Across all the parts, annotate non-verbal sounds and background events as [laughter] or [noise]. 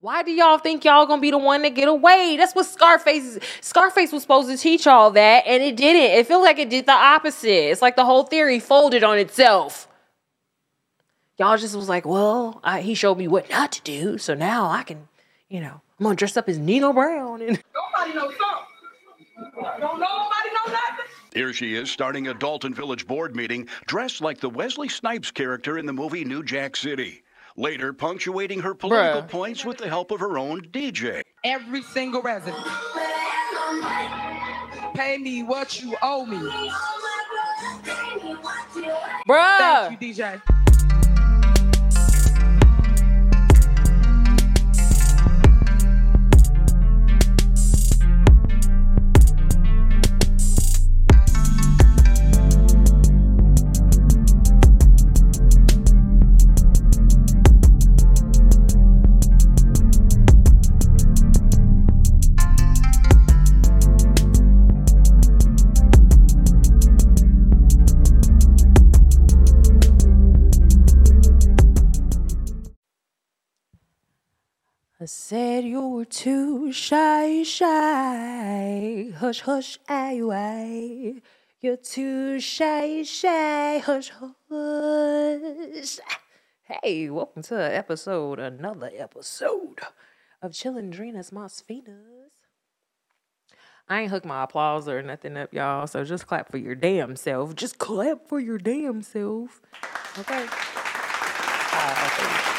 Why do y'all think y'all gonna be the one to get away? That's what Scarface is. Scarface was supposed to teach y'all that, and it didn't. It feels like it did the opposite. It's like the whole theory folded on itself. Y'all just was like, well, I, he showed me what not to do, so now I can, you know, I'm gonna dress up as Nino Brown and [laughs] Nobody knows something. Don't nobody know nothing. Here she is starting a Dolton Village board meeting dressed like the Wesley Snipes character in the movie New Jack City. Later, punctuating her political Bruh. points with the help of her own DJ. Every single resident. Pay me what you owe me. bruh. Thank you, DJ. Said you were too shy, shy. Hush, hush, aye, aye. You're too shy, shy. Hush, hush. Hey, welcome to episode, another episode of Chilindrinas Más Finas. I ain't hooked my applause or nothing up, y'all. So just clap for your damn self. Just clap for your damn self. Okay. Uh.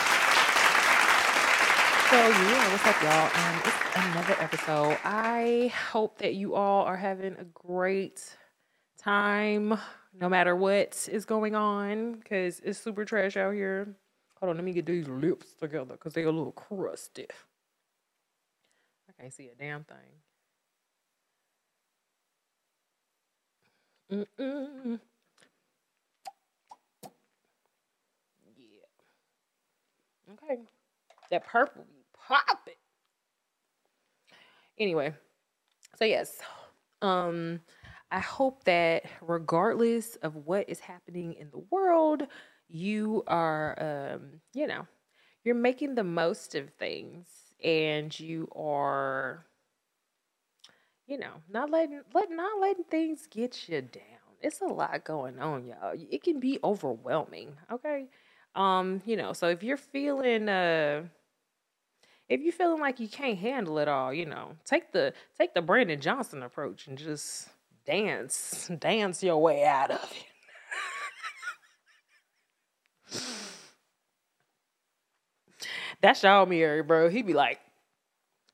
So yeah, what's up, y'all? Um, it's another episode. I hope that you all are having a great time, no matter what is going on, because it's super trash out here. Hold on, let me get these lips together, because they're a little crusty. I can't see a damn thing. Mm-mm. Yeah. Okay. That purple Anyway, so yes, um, I hope that regardless of what is happening in the world, you are, um, you know, you're making the most of things, and you are, you know, not letting let not letting things get you down. It's a lot going on, y'all. It can be overwhelming. Okay, um, you know, so if you're feeling uh if you're feeling like you can't handle it all, you know, take the take the Brandon Johnson approach and just dance, dance your way out of it. That's y'all Mary, bro. He'd be like,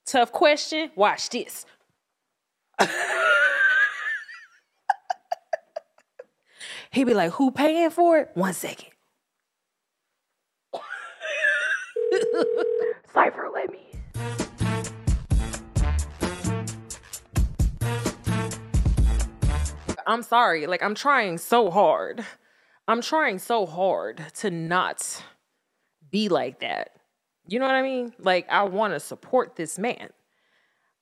tough question. Watch this. [laughs] He'd be like, who paying for it? One second. Cypher, let me. I'm sorry. Like, I'm trying so hard. I'm trying so hard to not be like that. You know what I mean? Like, I want to support this man.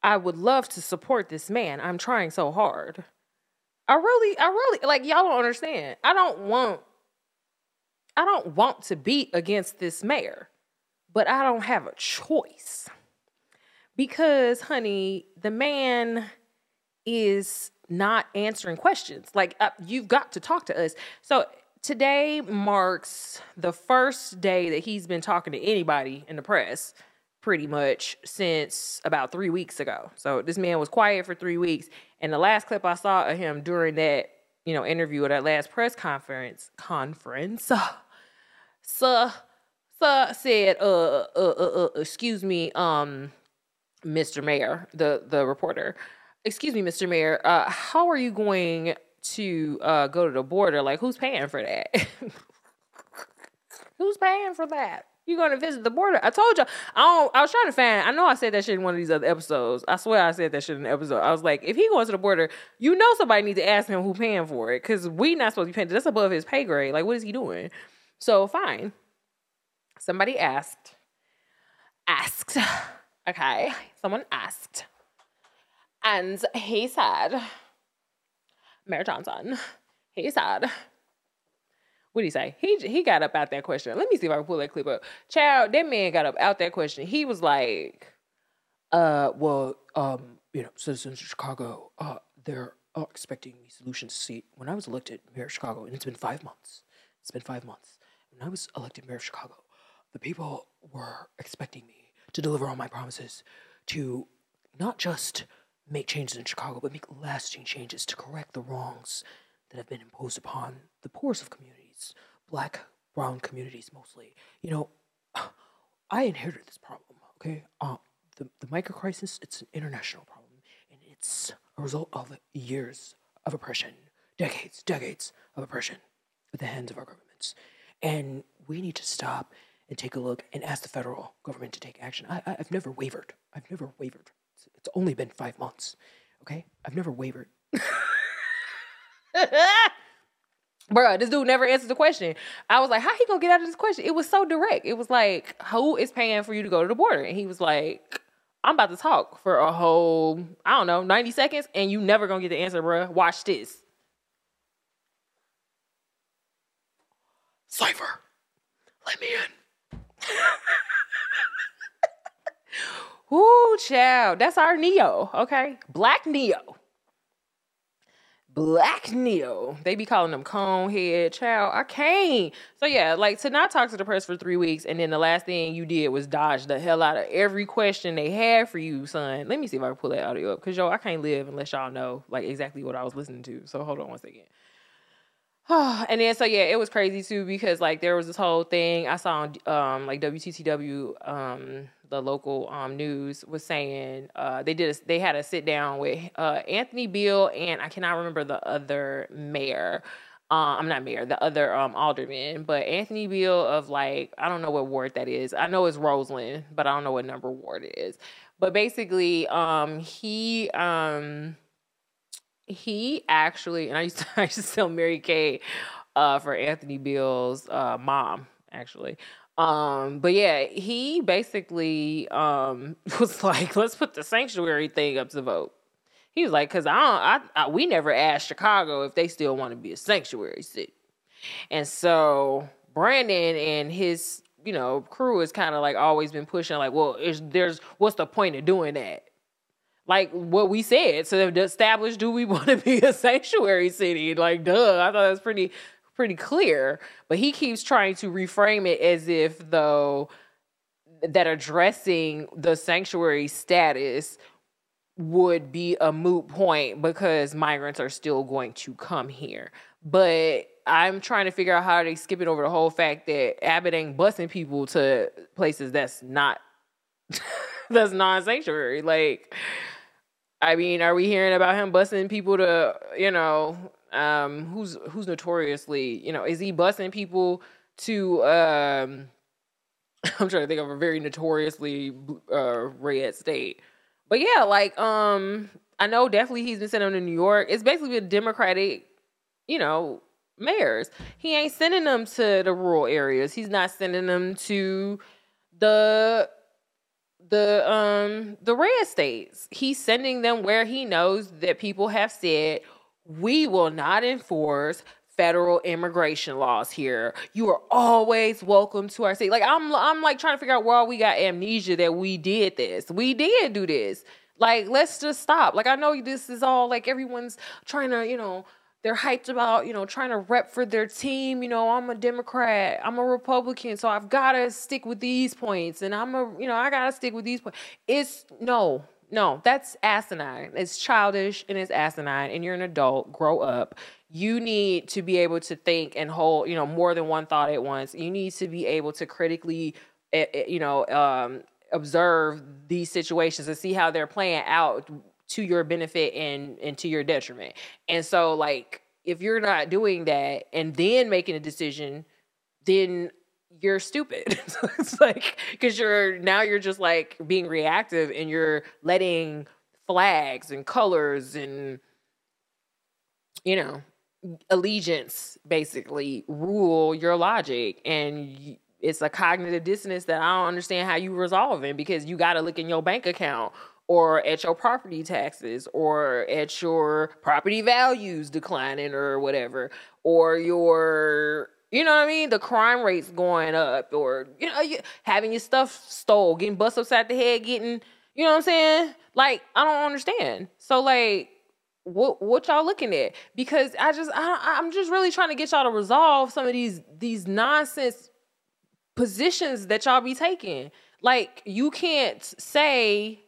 I would love to support this man. I'm trying so hard. I really, I really, like, y'all don't understand. I don't want, I don't want to be against this mayor but I don't have a choice. Because, honey, the man is not answering questions. Like, uh, you've got to talk to us. So, today marks the first day that he's been talking to anybody in the press, pretty much since about three weeks ago. So, this man was quiet for three weeks. And the last clip I saw of him during that, you know, interview or that last press conference, conference, [laughs] so Said, uh, uh, uh, uh, excuse me, um, Mr. Mayor, the, the reporter, excuse me, Mr. Mayor, uh, how are you going to uh, go to the border? Like, who's paying for that? [laughs] who's paying for that? You're going to visit the border? I told you. I don't. I was trying to find. I know I said that shit in one of these other episodes. I swear I said that shit in the episode. I was like, if he goes to the border, you know somebody needs to ask him who paying for it because we not supposed to be paying. That's above his pay grade. Like, what is he doing? So fine. Somebody asked. Asked. [sighs] Okay. Someone asked. And he said, Mayor Johnson, he said, what did he say? He he got up out that question. Let me see if I can pull that clip up. Child, that man got up out that question. He was like, uh, well, um, you know, citizens of Chicago, uh, they're uh, expecting me solutions. See, when I was elected mayor of Chicago, and it's been five months, it's been five months. When I was elected mayor of Chicago, the people were expecting me to deliver on my promises, to not just make changes in Chicago, but make lasting changes to correct the wrongs that have been imposed upon the poorest of communities, black, brown communities mostly. You know, [sighs] I inherited this problem, okay? Um, the, the micro crisis, it's an international problem, and it's a result of years of oppression, decades, decades of oppression at the hands of our governments. And we need to stop and take a look and ask the federal government to take action. I, I, have never wavered. I've never wavered. It's, it's only been five months, okay? I've never wavered. [laughs] Bruh, this dude never answers the question. I was like, how he gonna get out of this question? It was so direct. It was like, who is paying for you to go to the border? And he was like, I'm about to talk for a whole, I don't know, 90 seconds, and you never gonna get the answer, bruh. Watch this. Cypher, let me in. [laughs] Ooh, child. That's our Neo, okay? Black Neo. Black Neo. They be calling them cone head child. I can't. So yeah, like to not talk to the press for three weeks and then the last thing you did was dodge the hell out of every question they had for you, son. Let me see if I can pull that audio up. Cause yo, I can't live unless y'all know like exactly what I was listening to. So hold on one second. [sighs] and then so yeah, it was crazy too because like there was this whole thing I saw on um like WTTW um the local um news was saying uh they did a, they had a sit down with uh Anthony Beale and I cannot remember the other mayor. Uh, I'm not mayor, the other um alderman, but Anthony Beale of like I don't know what ward that is. I know it's Roseland, but I don't know what number ward it is. But basically, um he um he actually, and I used to, [laughs] I used to tell Mary Kay uh, for Anthony Beale's uh, mom, actually. Um, but yeah, he basically um, [laughs] was like, let's put the sanctuary thing up to vote. He was like, because I don't, I, I, we never asked Chicago if they still want to be a sanctuary city. And so Brandon and his, you know, crew has kind of like always been pushing, like, well, there's what's the point of doing that? Like what we said. To establish do we [laughs] want to be a sanctuary city? Like duh i thought it was pretty pretty clear. But he keeps trying to reframe it as if though that addressing the sanctuary status would be a moot point because migrants are still going to come here. But i'm trying to figure out how they skip it over the whole fact that abbott ain't busing people to places that's not [laughs] that's non-sanctuary. Like I mean, are we hearing about him busing people to, you know, um, who's who's notoriously, you know, is he busing people to? Um, [laughs] I'm trying to think of a very notoriously uh, red state, but yeah, like um, I know definitely he's been sending them to New York. It's basically a Democratic, you know, mayors. He ain't sending them to the rural areas. He's not sending them to the the um the red states. He's sending them where he knows that people have said we will not enforce federal immigration laws here. You are always welcome to our state. Like I'm I'm like trying to figure out why we got amnesia that we did this. We did do this. Like let's just stop. Like I know this is all like everyone's trying to, you know, they're hyped about, you know, trying to rep for their team. You know, I'm a Democrat, I'm a Republican, so I've got to stick with these points, and I'm a, you know, I got to stick with these points. It's no, no, that's asinine. It's childish and it's asinine, and you're an adult. Grow up. You need to be able to think and hold, you know, more than one thought at once. You need to be able to critically, eh, eh, you know, um, observe these situations and see how they're playing out to your benefit and and to your detriment. And so like if you're not doing that and then making a decision, then you're stupid. [laughs] it's like because you're now you're just like being reactive and you're letting flags and colors and you know allegiance basically rule your logic and it's a cognitive dissonance that I don't understand how you resolve it because you got to look in your bank account or at your property taxes or at your property values declining or whatever or your You know what I mean? The crime rate's going up, or you know, you, having your stuff stole, getting bust upside the head, getting, you know what I'm saying? Like, I don't understand. So, like, what what y'all looking at? Because I just, I, I'm just really trying to get y'all to resolve some of these these nonsense positions that y'all be taking. Like, you can't say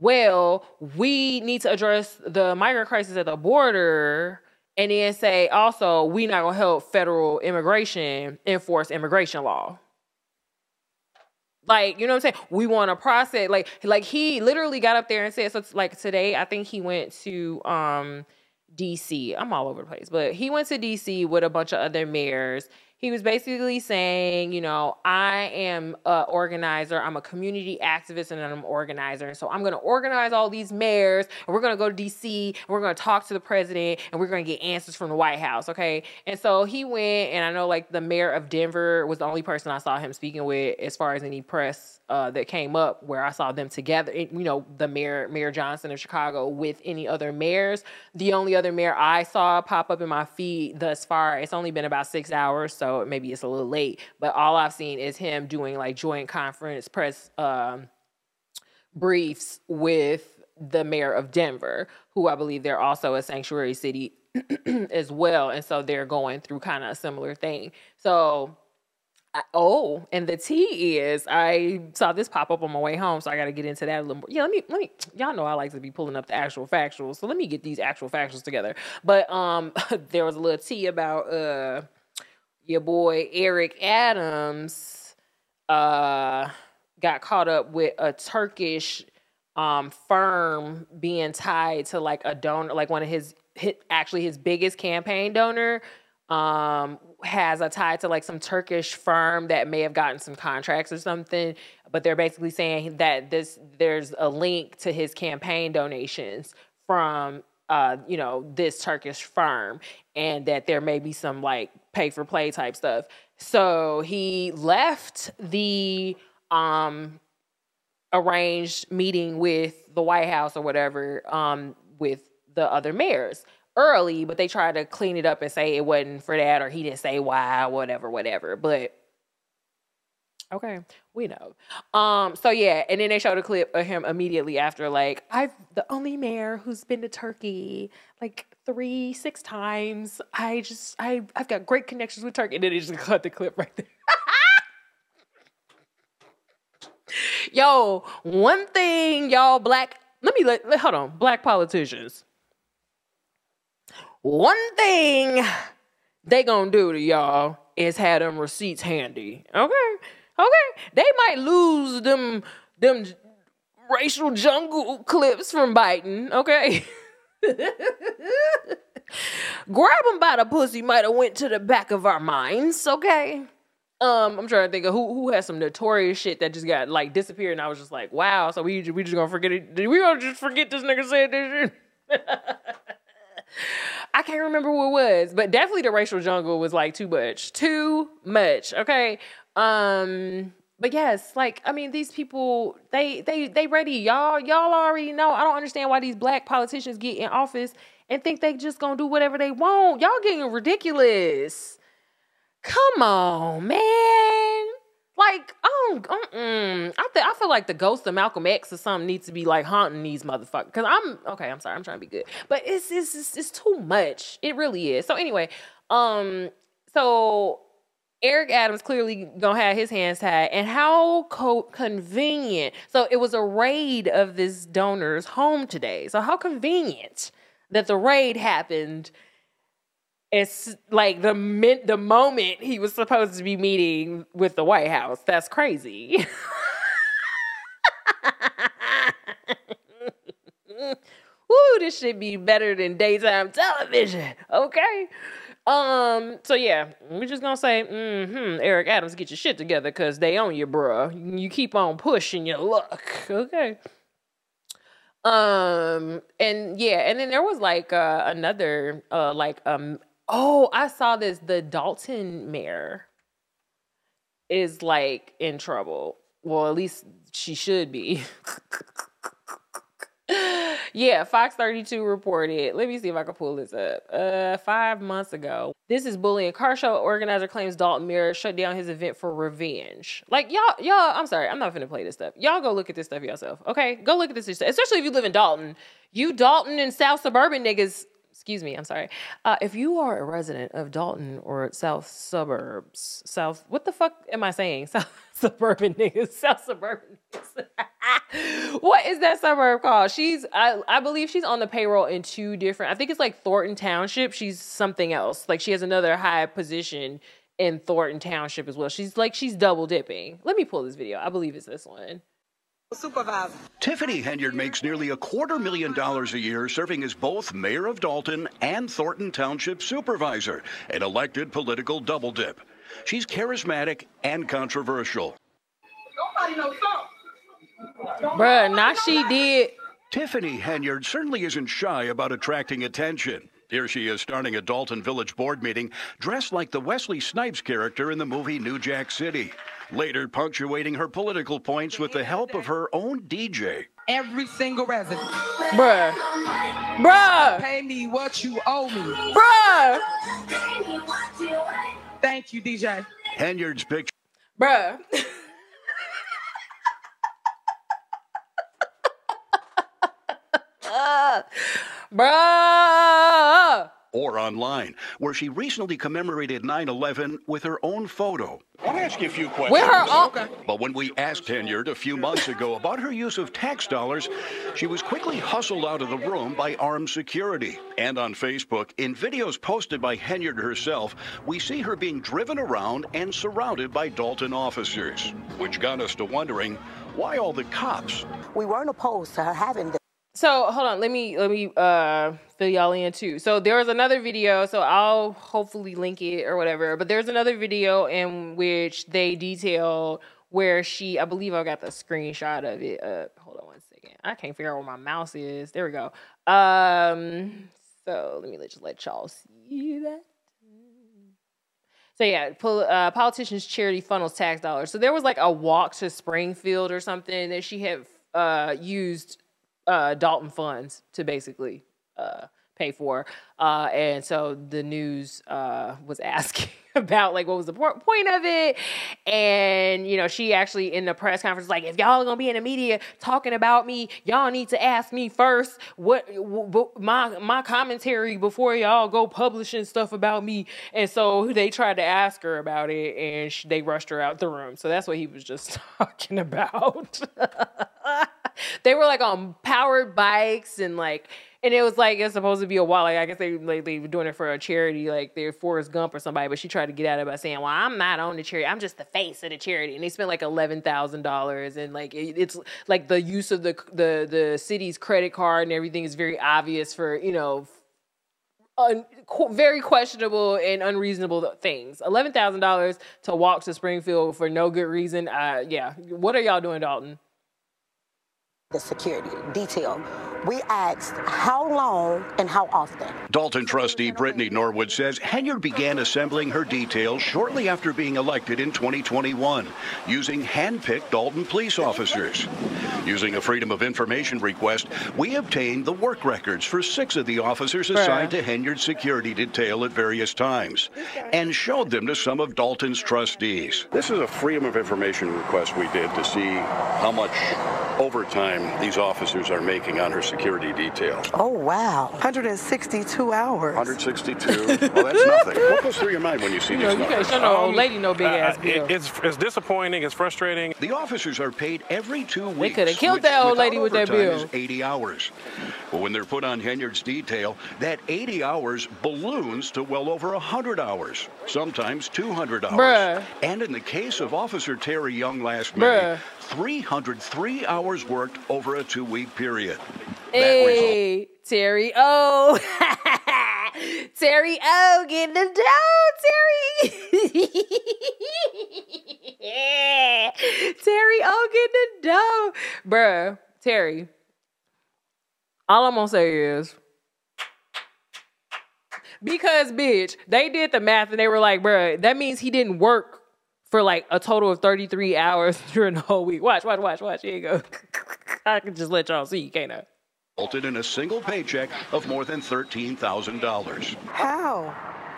well, we need to address the migrant crisis at the border and then say also we not gonna help federal immigration enforce immigration law. Like, you know what I'm saying? We want to process like like he literally got up there and said so like today I think he went to um DC. I'm all over the place, but he went to DC with a bunch of other mayors he was basically saying, you know, I am an organizer, I'm a community activist, and I'm an organizer. And So I'm going to organize all these mayors, and we're going to go to DC, and we're going to talk to the president, and we're going to get answers from the White House. Okay. And so he went, and I know like the mayor of Denver was the only person I saw him speaking with as far as any press uh, that came up where I saw them together. You know, the mayor, Mayor Johnson of Chicago, with any other mayors. The only other mayor I saw pop up in my feed thus far, it's only been about six hours, so maybe it's a little late. But all I've seen is him doing like joint conference press um, briefs with the mayor of Denver, who I believe they're also a sanctuary city [clears throat] as well, and so they're going through kind of a similar thing. So I, oh, and the T is I saw this pop up on my way home, so I got to get into that a little more. Yeah, let me let me. Y'all know I like to be pulling up the actual factuals, so let me get these actual factuals together. But um, [laughs] there was a little T about uh your boy Eric Adams uh got caught up with a Turkish um firm being tied to like a donor, like one of his actually his biggest campaign donor um has a tie to like some Turkish firm that may have gotten some contracts or something, but they're basically saying that this there's a link to his campaign donations from uh, you know, this Turkish firm and that there may be some like pay for play type stuff. So he left the um arranged meeting with the White House or whatever um with the other mayors early, but they tried to clean it up and say it wasn't for that or he didn't say why, whatever, whatever. But okay, we know. Um, so yeah, and then they showed a clip of him immediately after, like, I've the only mayor who's been to Turkey like three, six times. I just I I've got great connections with Turkey. And then they just [laughs] cut the clip right there. [laughs] Yo, one thing, y'all black let me let, let hold on, black politicians one thing they gonna do to y'all is have them receipts handy. Okay? Okay. They might lose them them racial jungle clips from Biden, okay? [laughs] Grab them by the pussy might have went to the back of our minds, okay? Um, I'm trying to think of who who has some notorious shit that just got like disappeared, and I was just like, wow. So we we just gonna forget it? We gonna just forget this nigga said this shit? [laughs] I can't remember who it was, but definitely the racial jungle was like too much. Too much. Okay. Um but yes, like I mean, these people they they they ready. Y'all y'all already know. I don't understand why these black politicians get in office and think they just gonna do whatever they want. Y'all getting ridiculous. Come on, man. Like, oh, mm I th- I feel like the ghost of Malcolm X or something needs to be like haunting these motherfuckers. Cause I'm okay. I'm sorry. I'm trying to be good, but it's it's it's, it's too much. It really is. So anyway, um, so Eric Adams clearly gonna have his hands tied, and how co- convenient. So it was a raid of this donor's home today. So how convenient that the raid happened it's like the min- the moment he was supposed to be meeting with the White House. That's crazy. [laughs] Ooh, this should be better than daytime television. Okay. Um, so yeah, we're just gonna say, mm-hmm, Eric Adams, get your shit together because they own you, bruh. You keep on pushing your luck. Okay. Um, and yeah, and then there was like uh another uh like um Oh, I saw this. The Dolton mayor is like in trouble. Well, at least she should be. [laughs] [laughs] yeah, Fox 32 reported. Let me see if I can pull this up. Uh, five months ago. This is bullying. Car show organizer claims Dolton Mirror shut down his event for revenge. Like y'all, y'all. I'm sorry, I'm not gonna play this stuff. Y'all go look at this stuff yourself. Okay, go look at this stuff. Especially if you live in Dolton. You Dolton and South suburban niggas excuse me, I'm sorry. Uh, if you are a resident of Dolton or South suburbs, South, what the fuck am I saying? [laughs] South suburban niggas, South suburban niggas. [laughs] what is that suburb called? She's, I, I believe she's on the payroll in two different, I think it's like Thornton Township. She's something else. Like she has another high position in Thornton Township as well. She's like, she's double dipping. Let me pull this video. I believe it's this one supervisor. Tiffany Henyard makes nearly a quarter million dollars a year serving as both mayor of Dolton and Thornton Township supervisor, an elected political double dip. She's charismatic and controversial. Nobody knows Bruh, now she did. Tiffany Henyard certainly isn't shy about attracting attention. Here she is starting a Dolton Village board meeting dressed like the Wesley Snipes character in the movie New Jack City later punctuating her political points with the help of her own DJ. Every single resident. Bruh. Bruh. Pay me what you owe me. Bruh. Thank you, DJ. Henyard's picture. Bruh. [laughs] Bruh or online, where she recently commemorated 9 11 with her own photo. I'll ask you a few questions. With her own. But when we asked Henyard a few months ago about her use of tax dollars, she was quickly hustled out of the room by armed security. And on Facebook, in videos posted by Henyard herself, we see her being driven around and surrounded by Dolton officers, which got us to wondering why all the cops? We weren't opposed to her having the so hold on, let me let me uh fill y'all in too. So there was another video, so I'll hopefully link it or whatever. But there's another video in which they detail where she, I believe I got the screenshot of it. Uh, hold on one second. I can't figure out where my mouse is. There we go. Um, so let me just let y'all see that. So yeah, uh, politicians' charity funnels tax dollars. So there was like a walk to Springfield or something that she had uh, used uh, Dolton funds to basically uh, pay for. Uh, and so the news uh, was [laughs] asking about like what was the point of it, and you know she actually in the press conference like if y'all are gonna be in the media talking about me, y'all need to ask me first what my my commentary before y'all go publishing stuff about me. And so [laughs] they tried to ask her about it, and she, they rushed her out the room. So that's what he was just [laughs] talking about. They were like on powered bikes and like and it was like it's supposed to be a while. Like I guess they like they were doing it for a charity, like they're Forrest Gump or somebody. But she tried to get out of it by saying, "Well, I'm not on the charity. I'm just the face of the charity." And they spent like eleven thousand dollars, and like it, it's like the use of the the the city's credit card and everything is very obvious for you know Un, very questionable and unreasonable things. Eleven thousand dollars to walk to Springfield for no good reason. Uh, yeah, what are y'all doing, Dolton? The security detail. We asked how long and how often. Dolton trustee Brittany Norwood says Henyard began assembling her details shortly after being elected in 2021, using hand-picked Dolton police officers. Using a Freedom of Information request, we obtained the work records for six of the officers assigned to Henyard's security detail at various times, and showed them to some of Dolton's trustees. This is a Freedom of Information request we did to see how much overtime these officers are making on her security detail. Oh, wow. 162 hours. 162? [laughs] well, that's nothing. What goes through your mind when you see you these know, You can't show no old lady no big uh, ass bill. It, it's, it's disappointing. It's frustrating. The officers are paid every two weeks. They could have killed that old lady with that bill. Is 80 hours. But when they're put on Henyard's detail, that 80 hours balloons to well over 100 hours, sometimes 200 hours. Bruh. And in the case of Officer Terry Young last Bruh. May, 303 hours worked over a two week period. Hey, Terry O. [laughs] Terry O, get the dough, Terry. [laughs] Terry O, get the dough. Bruh, Terry. All I'm gonna say is because bitch, they did the math and they were like, bruh, that means he didn't work for like a total of 33 hours [laughs] during the whole week. Watch, watch, watch, watch. Here you go. [laughs] I can just let y'all see, can't I? resulted in a single paycheck of more than $13,000. How?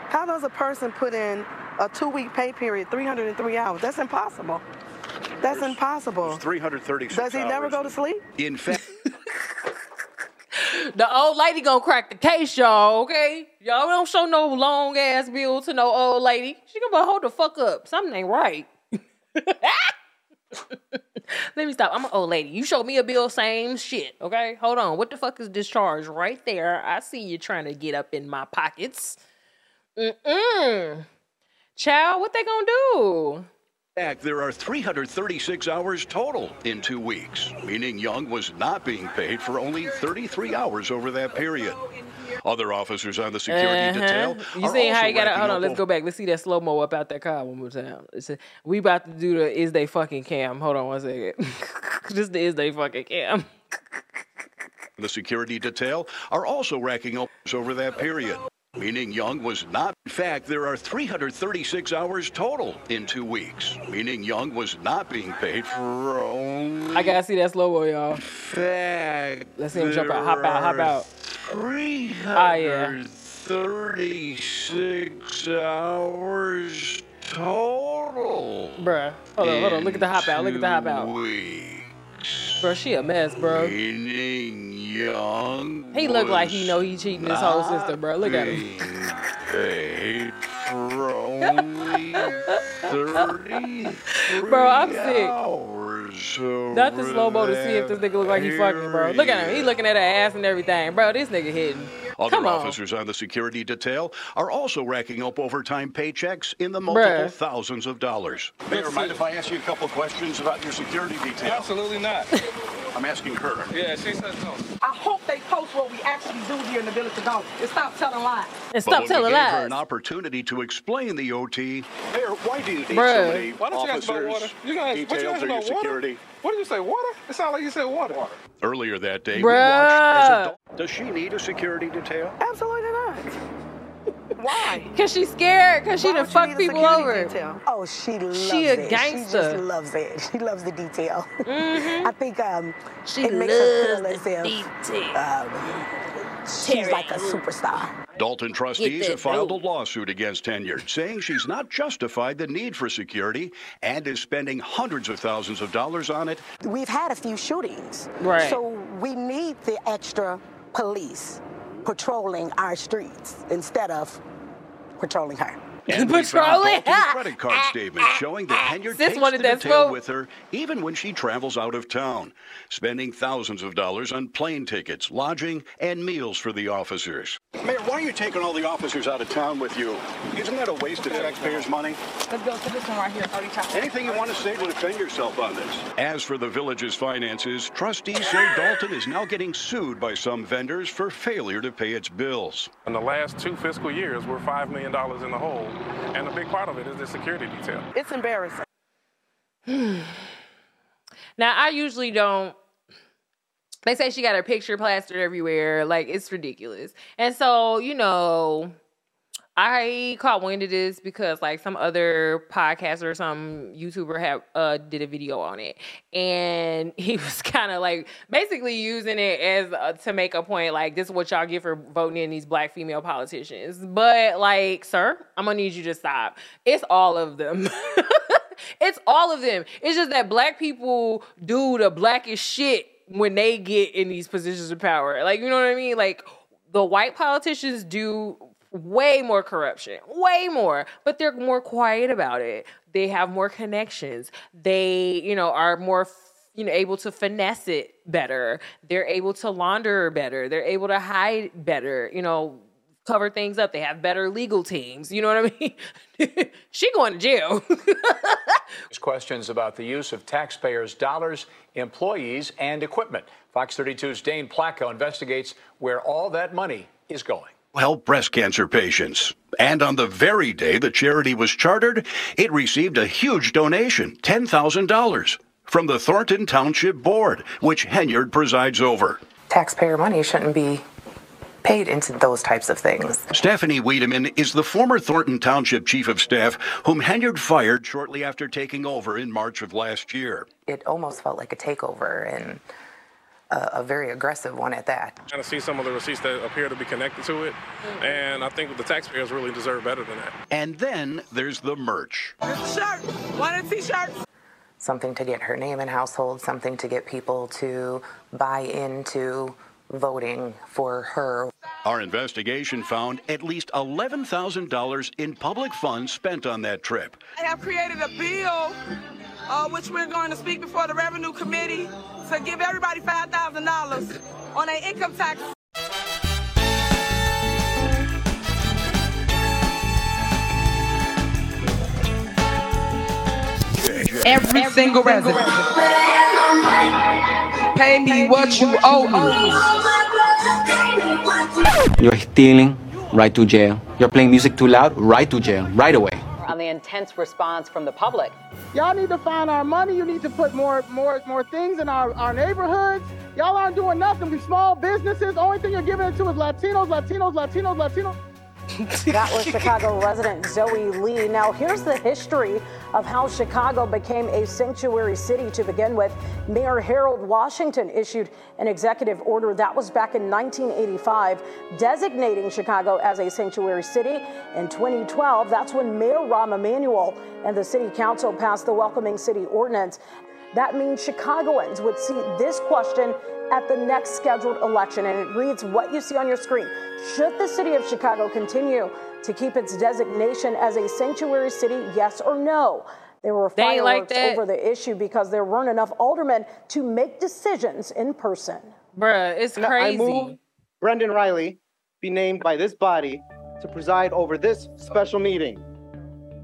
How does a person put in a two-week pay period, 303 hours? That's impossible. That's impossible. 336 Does he never go to sleep? In fact, [laughs] [laughs] The old lady gonna crack the case, y'all, okay? Y'all don't show no long ass bill to no old lady. She gonna hold the fuck up. Something ain't right. [laughs] Let me stop. I'm an old lady. You show me a bill, same shit, okay? Hold on. What the fuck is discharge right there? I see you trying to get up in my pockets. Mm-mm. Child, what they gonna do? Fact, there are 336 hours total in two weeks, meaning Young was not being paid for only 33 hours over that period. Other officers on the security detail. Uh-huh. You are see how also you got to racking hold on? up Let's go back. Let's see that slow mo up out that car one more time. It's a- we about to do the is they fucking cam. Hold on one second. [laughs] this the is they fucking cam. The security detail are also racking up over that period, meaning Young was not. In fact, there are 336 hours total in two weeks, meaning Young was not being paid for. I gotta see that slow mo, y'all. fact, Let's see him jump out. Hop out. Hop out. Ah, yeah. 336 hours total. Bruh. Hold on, hold on. Look at the hop out. Look at the hop out. Weeks, Bro, she a mess, bro. He look like he know he cheating his whole sister, bro. Look at him. Being for only 33 Bro, I'm sick. hours Not the over slow mo to see if this nigga look like he fucking, bro. Look at him. He looking at her ass and everything. Bro, this nigga hitting. Other Come on. officers on the security detail are also racking up overtime paychecks in the multiple Bruh. thousands of dollars. Mayor, mind if I ask you a couple questions about your security detail? Absolutely not. I'm asking her. Yeah, she said no. I hope they post what we actually do here in the village of Dolton and stop telling lies. And But stop when we telling gave her lies. an opportunity to explain the OT, Mayor, why do you need Bruh. so many Why don't you ask about officers water? You guys, what you ask to your about water? security? What did you say? Water? It sounded like you said water. Earlier that day, we watched as a Does she need a security detail? Absolutely not. [laughs] Why? Cause she's scared. Cause she Why done would fuck people security over. detail? Oh, she loves She a it. She gangster. just loves it. [laughs] She loves the detail. [laughs] I think um, She it makes her feel loves as the if detail. um, she's like a superstar. Dolton trustees have filed a lawsuit against Henyard, saying she's not justified the need for security and is spending hundreds of thousands of dollars on it. We've had a few shootings. Right. So we need the extra police patrolling our streets instead of patrolling her. And we found Patrolling. Dolton's credit [laughs] card statement showing that Henyard Sis takes wanted the that detail smoke. with her even when she travels out of town, spending thousands of dollars on plane tickets, lodging, and meals for the officers. Mayor, why are you taking all the officers out of town with you? Isn't that a waste of taxpayers' money? Let's go to this one right here, 30 times. Anything you want to say to defend yourself on this? As for the village's finances, trustees say Dolton is now getting sued by some vendors for failure to pay its bills. In the last two fiscal years, we're $5 million in the hole. And a big part of it is the security detail. It's embarrassing. [sighs] Now I usually don't. They say she got her picture plastered everywhere. Like it's ridiculous. And so you know, I caught wind of this because like some other podcaster or some YouTuber have uh did a video on it, and [laughs] he was kind of like basically using it as uh, to make a point like this is what y'all get for voting in these black female politicians. But like, sir, I'm gonna need you to stop. It's all of them. [laughs] it's all of them. It's just that black people do the blackest shit when they get in these positions of power. Like, you know what I mean? Like the white politicians do way more corruption, way more, but they're more quiet about it. They have more connections. They, you know, are more you know able to finesse it better. They're able to launder better. They're able to hide better, you know, cover things up. They have better legal teams. You know what I mean? [laughs] she going to jail. [laughs] There's questions about the use of taxpayers' dollars, employees, and equipment. Fox 32's Dane Placko investigates where all that money is going. Help breast cancer patients. And on the very day the charity was chartered, it received a huge donation $10,000 from the Thornton Township Board, which Henyard presides over. taxpayer money shouldn't be paid into those types of things. Stephanie Wiedemann is the former Thornton Township Chief of Staff, whom Henyard fired shortly after taking over in March of last year. It almost felt like a takeover, and a, a very aggressive one at that. I'm trying to see some of the receipts that appear to be connected to it, mm-hmm. and I think the taxpayers really deserve better than that. And then there's the merch. Shirt. One of the t-shirts. Something to get her name in household, something to get people to buy into voting for her. Our investigation found at least $11,000 in public funds spent on that trip. I have created a bill, uh, which we're going to speak before the Revenue Committee, to give everybody $5,000 on their income tax. Every, single resident. Pay me what you owe me. You're stealing, right to jail. You're playing music too loud, right to jail, right away. On the intense response from the public. Y'all need to find our money. You need to put more, more, more things in our, our neighborhoods. Y'all aren't doing nothing. We small businesses. Only thing you're giving it to is Latinos, Latinos, Latinos, Latinos. [laughs] that was Chicago resident Zoe Lee. Now, here's the history of how Chicago became a sanctuary city to begin with. Mayor Harold Washington issued an executive order that was back in 1985, designating Chicago as a sanctuary city. In 2012, that's when Mayor Rahm Emanuel and the city council passed the Welcoming City Ordinance. That means Chicagoans would see this question at the next scheduled election. And it reads what you see on your screen. Should the city of Chicago continue to keep its designation as a sanctuary city, yes or no? There were They fireworks over the issue because there weren't enough aldermen to make decisions in person. Bruh, it's No, I move Brendan Reilly be named by this body to preside over this special meeting.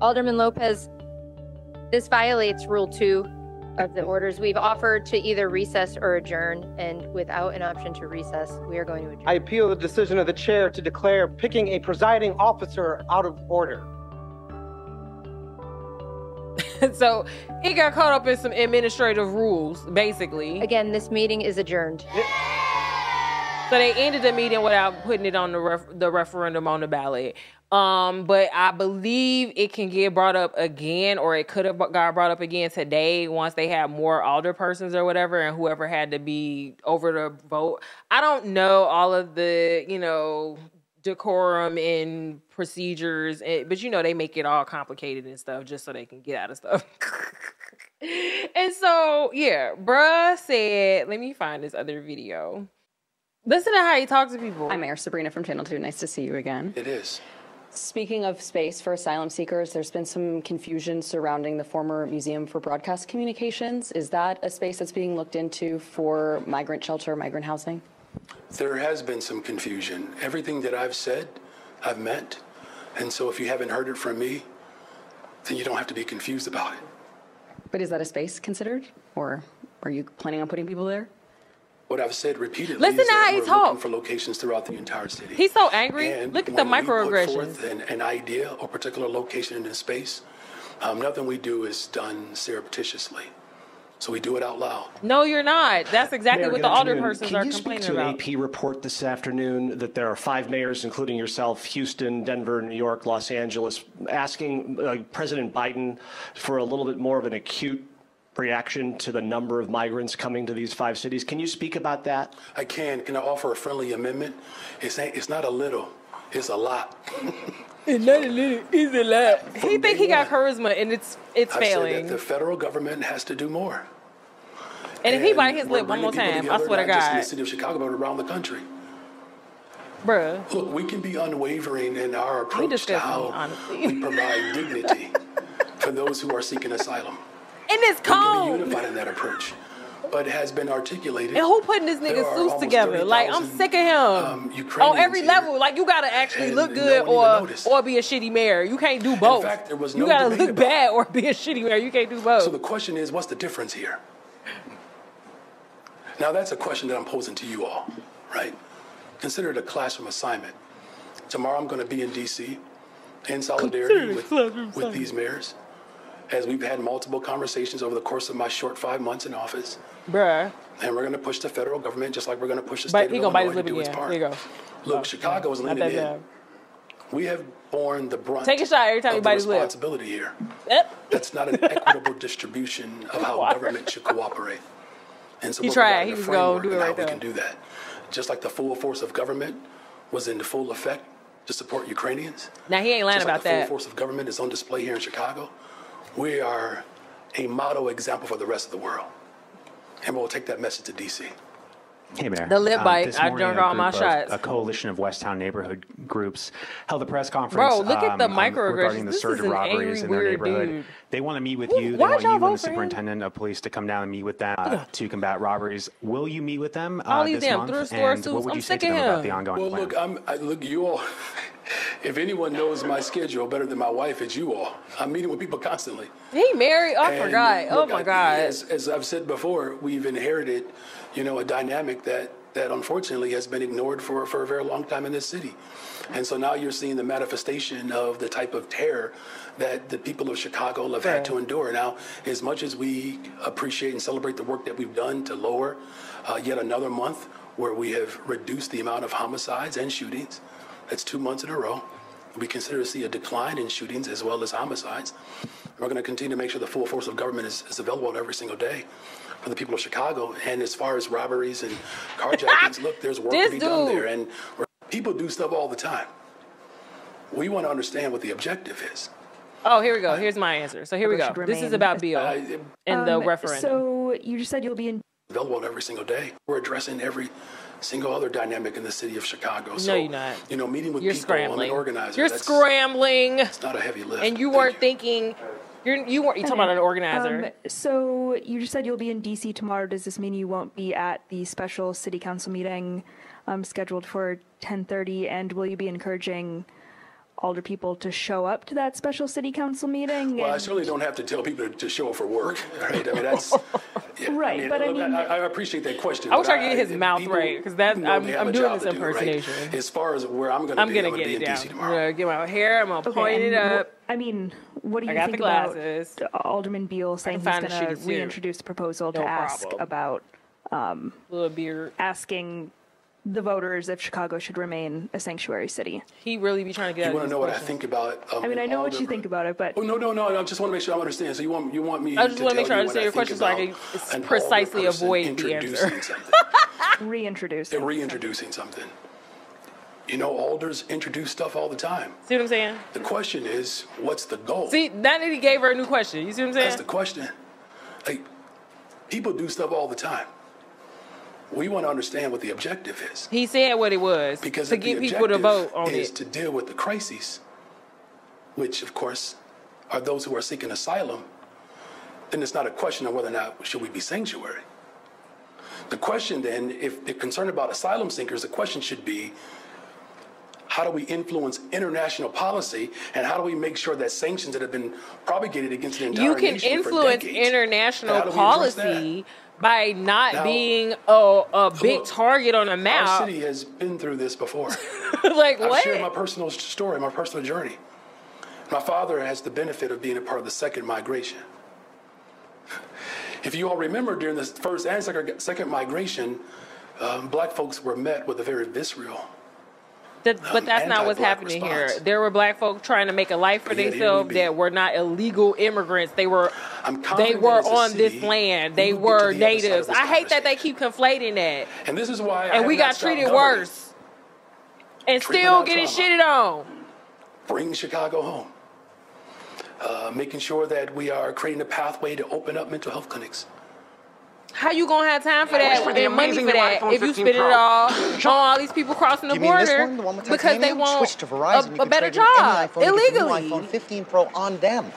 Alderman Lopez, this violates Rule 2 of the orders. We've offered to either recess or adjourn, and without an option to recess, we are going to adjourn. I appeal the decision of the chair to declare picking a presiding officer out of order. [laughs] so he got caught up in some administrative rules, basically. Again, this meeting is adjourned. So they ended the meeting without putting it on the ref- the referendum on the ballot. Um, but I believe it can get brought up again, or it could have got brought up again today once they had more alder persons or whatever, and whoever had to be over the vote. I don't know all of the you know decorum and procedures, eh, but you know they make it all complicated and stuff just so they can get out of stuff. [laughs] and so yeah, bruh said, let me find this other video. Listen to how he talks to people. I'm Mayor Sabrina from Channel 2. Nice to see you again. It is. Speaking of space for asylum seekers, there's been some confusion surrounding the former Museum for Broadcast Communications. Is that a space that's being looked into for migrant shelter, migrant housing? There has been some confusion. Everything that I've said, I've meant. And so if you haven't heard it from me, then you don't have to be confused about it. But is that a space considered? Or are you planning on putting people there? What I've said repeatedly Listen is to that how he we're talk. looking for locations throughout the entire city. He's so angry. And Look at the when we put forth an, an idea or particular location in space, um, nothing we do is done surreptitiously. So we do it out loud. No, you're not. That's exactly Mayor, what good the alder afternoon. persons Can are you speak complaining to about. an AP report this afternoon that there are five mayors, including yourself, Houston, Denver, New York, Los Angeles, asking uh, President Biden for a little bit more of an acute reaction to the number of migrants coming to these five cities. Can you speak about that? I can. Can I offer a friendly amendment? It's, ain't- it's not a little, it's a lot. [laughs] It's not a little, it's a lot. He think he got charisma and it's it's I said failing. that the federal government has to do more. And if he bite his lip one more time, people I together, swear to not just in the city of Chicago, but around the country. bruh. Look, we can be unwavering in our approach to how honestly. we provide [laughs] dignity for those who are seeking asylum. And it's We can cold. be unified in that approach, but has been articulated. And who putting this nigga suits together? Like I'm sick of him. um, On every here, level, like you gotta actually look no good even or or be a shitty mayor. You can't do both. fact, there was you gotta look bad or be a shitty mayor. You can't do both. So the question is, what's the difference here? Now that's a question that I'm posing to you all, right? Consider it a classroom assignment. Tomorrow I'm going to be in D.C. in solidarity with, with these mayors, as we've had multiple conversations over the course of my short five months in office. Bruh. And we're going to push the federal government just like we're going to push the But state he of gonna Illinois to do its part. There you go. Look, oh, Chicago is leaning that in. bad. We have borne the brunt Take a shot every time you of the bite his lip. responsibility here. Yep. That's not an equitable distribution of how Water. government should cooperate. And so He tried. He was gonna do it how right we can do that. Just like the full force of government was in full effect to support Ukrainians. Now he ain't lying like about the full that. force of government is on display here in Chicago. We are a model example for the rest of the world. And we'll take that message to DC. Hey, Mayor. The lip bite, this I morning, drank all my shots. A coalition of Westtown neighborhood groups held a press conference. Bro, look at the um, um, microaggressions. regarding the This surge is of an robberies angry, in their neighborhood. dude. They want to meet with you. They why'd want y'all vote and the for him? superintendent of police to come down and meet with them uh, to combat robberies. Will you meet with them uh, All these this damn month? thrift store and suits. what would I'm you say to of them about the ongoing Well, plan? look, I'm, I, look, you all. [laughs] If anyone knows my schedule better than my wife, it's you all. I'm meeting with people constantly. He married. I And forgot. Oh my I- god. As, as I've said before, we've inherited, you know, a dynamic that that unfortunately has been ignored for for a very long time in this city, and so now you're seeing the manifestation of the type of terror that the people of Chicago have had to endure. Now, as much as we appreciate and celebrate the work that we've done to lower uh, yet another month where we have reduced the amount of homicides and shootings, that's two months in a row. We consider to see a decline in shootings as well as homicides. We're going to continue to make sure the full force of government is, is available every single day for the people of Chicago. And as far as robberies and carjackings, [laughs] look, there's work This to be done there. And people do stuff all the time. We want to understand what the objective is. Oh, here we go. Here's my answer. So here we go. This is remain- about Bill and the Um, referendum. So you just said you'll be in Available every single day. We're addressing every single other dynamic in the city of Chicago. So, no, you're not. You know, meeting with You're people scrambling. and organizers. You're that's, scrambling. It's not a heavy lift. And you weren't thinking. You're you weren't. You talking about an organizer? Um, so you just said you'll be in DC tomorrow. Does this mean you won't be at the special city council meeting um, scheduled for 10:30? And will you be encouraging alder people to show up to that special city council meeting? Well, I certainly don't have to tell people to, to show up for work, right? I mean, that's [laughs] yeah, Right, but I mean- I, I appreciate that question. I wish but I could get his mouth right because that know I'm, I'm doing this to do, right? impersonation. As far as where I'm going to I'm be, gonna I'm going get to be it in down. DC I'm gonna get my hair. I'm gonna Okay, point it up. I mean, what do I you got think the about. Alderman Beale saying he's going to reintroduce the proposal No to ask problem. about um, Little beard. asking the voters if Chicago should remain a sanctuary city? He really be trying to get. You out want of to know what I think about? Um, I mean, I know what you think about it, but Oh no, no, no! I just want to make sure I understand. So you want you want me? I just to want to make sure I understand your question so I can about s- an older precisely avoid the introducing answer. something. [laughs] reintroduce. Reintroducing something. You know, alders introduce stuff all the time. See what I'm saying? The question is, what's the goal? See, now that he gave her a new question. You see what I'm saying? That's the question. Like, people do stuff all the time. We want to understand what the objective is. He said what it was Because to get people to vote on is it. to deal with the crises, which of course are those who are seeking asylum, then it's not a question of whether or not should we be sanctuary. The question then, if they're concerned about asylum seekers, the question should be, how do we influence international policy and how do we make sure that sanctions that have been propagated against the entire You can nation for influence decades, how international policy by not Now- being a, a big Look, target on a map. Our city has been through this before. [laughs] like I've what? shared my personal story, my personal journey. My father has the benefit of being a part of the second migration. If you all remember, during the first and second, second migration, um, black folks were met with a very visceral. That- but that's not what's happening response. here. There were black folk trying to make a life for But yet here we themselves that were not illegal immigrants. They were they were on this land. They were the other side of natives. I hate that they keep conflating that. And this is why and we got treated worse. And Treatment still getting trauma. shitted on. Bring Chicago home. Uh, making sure that we are creating a pathway to open up mental health clinics. How you gonna have time for that for the and money amazing for that if you spend it all on all these people crossing the You border one, the one because they want Switch to Verizon, a, a better trade in any job iPhone, you get the new illegally. iPhone 15 Pro on them.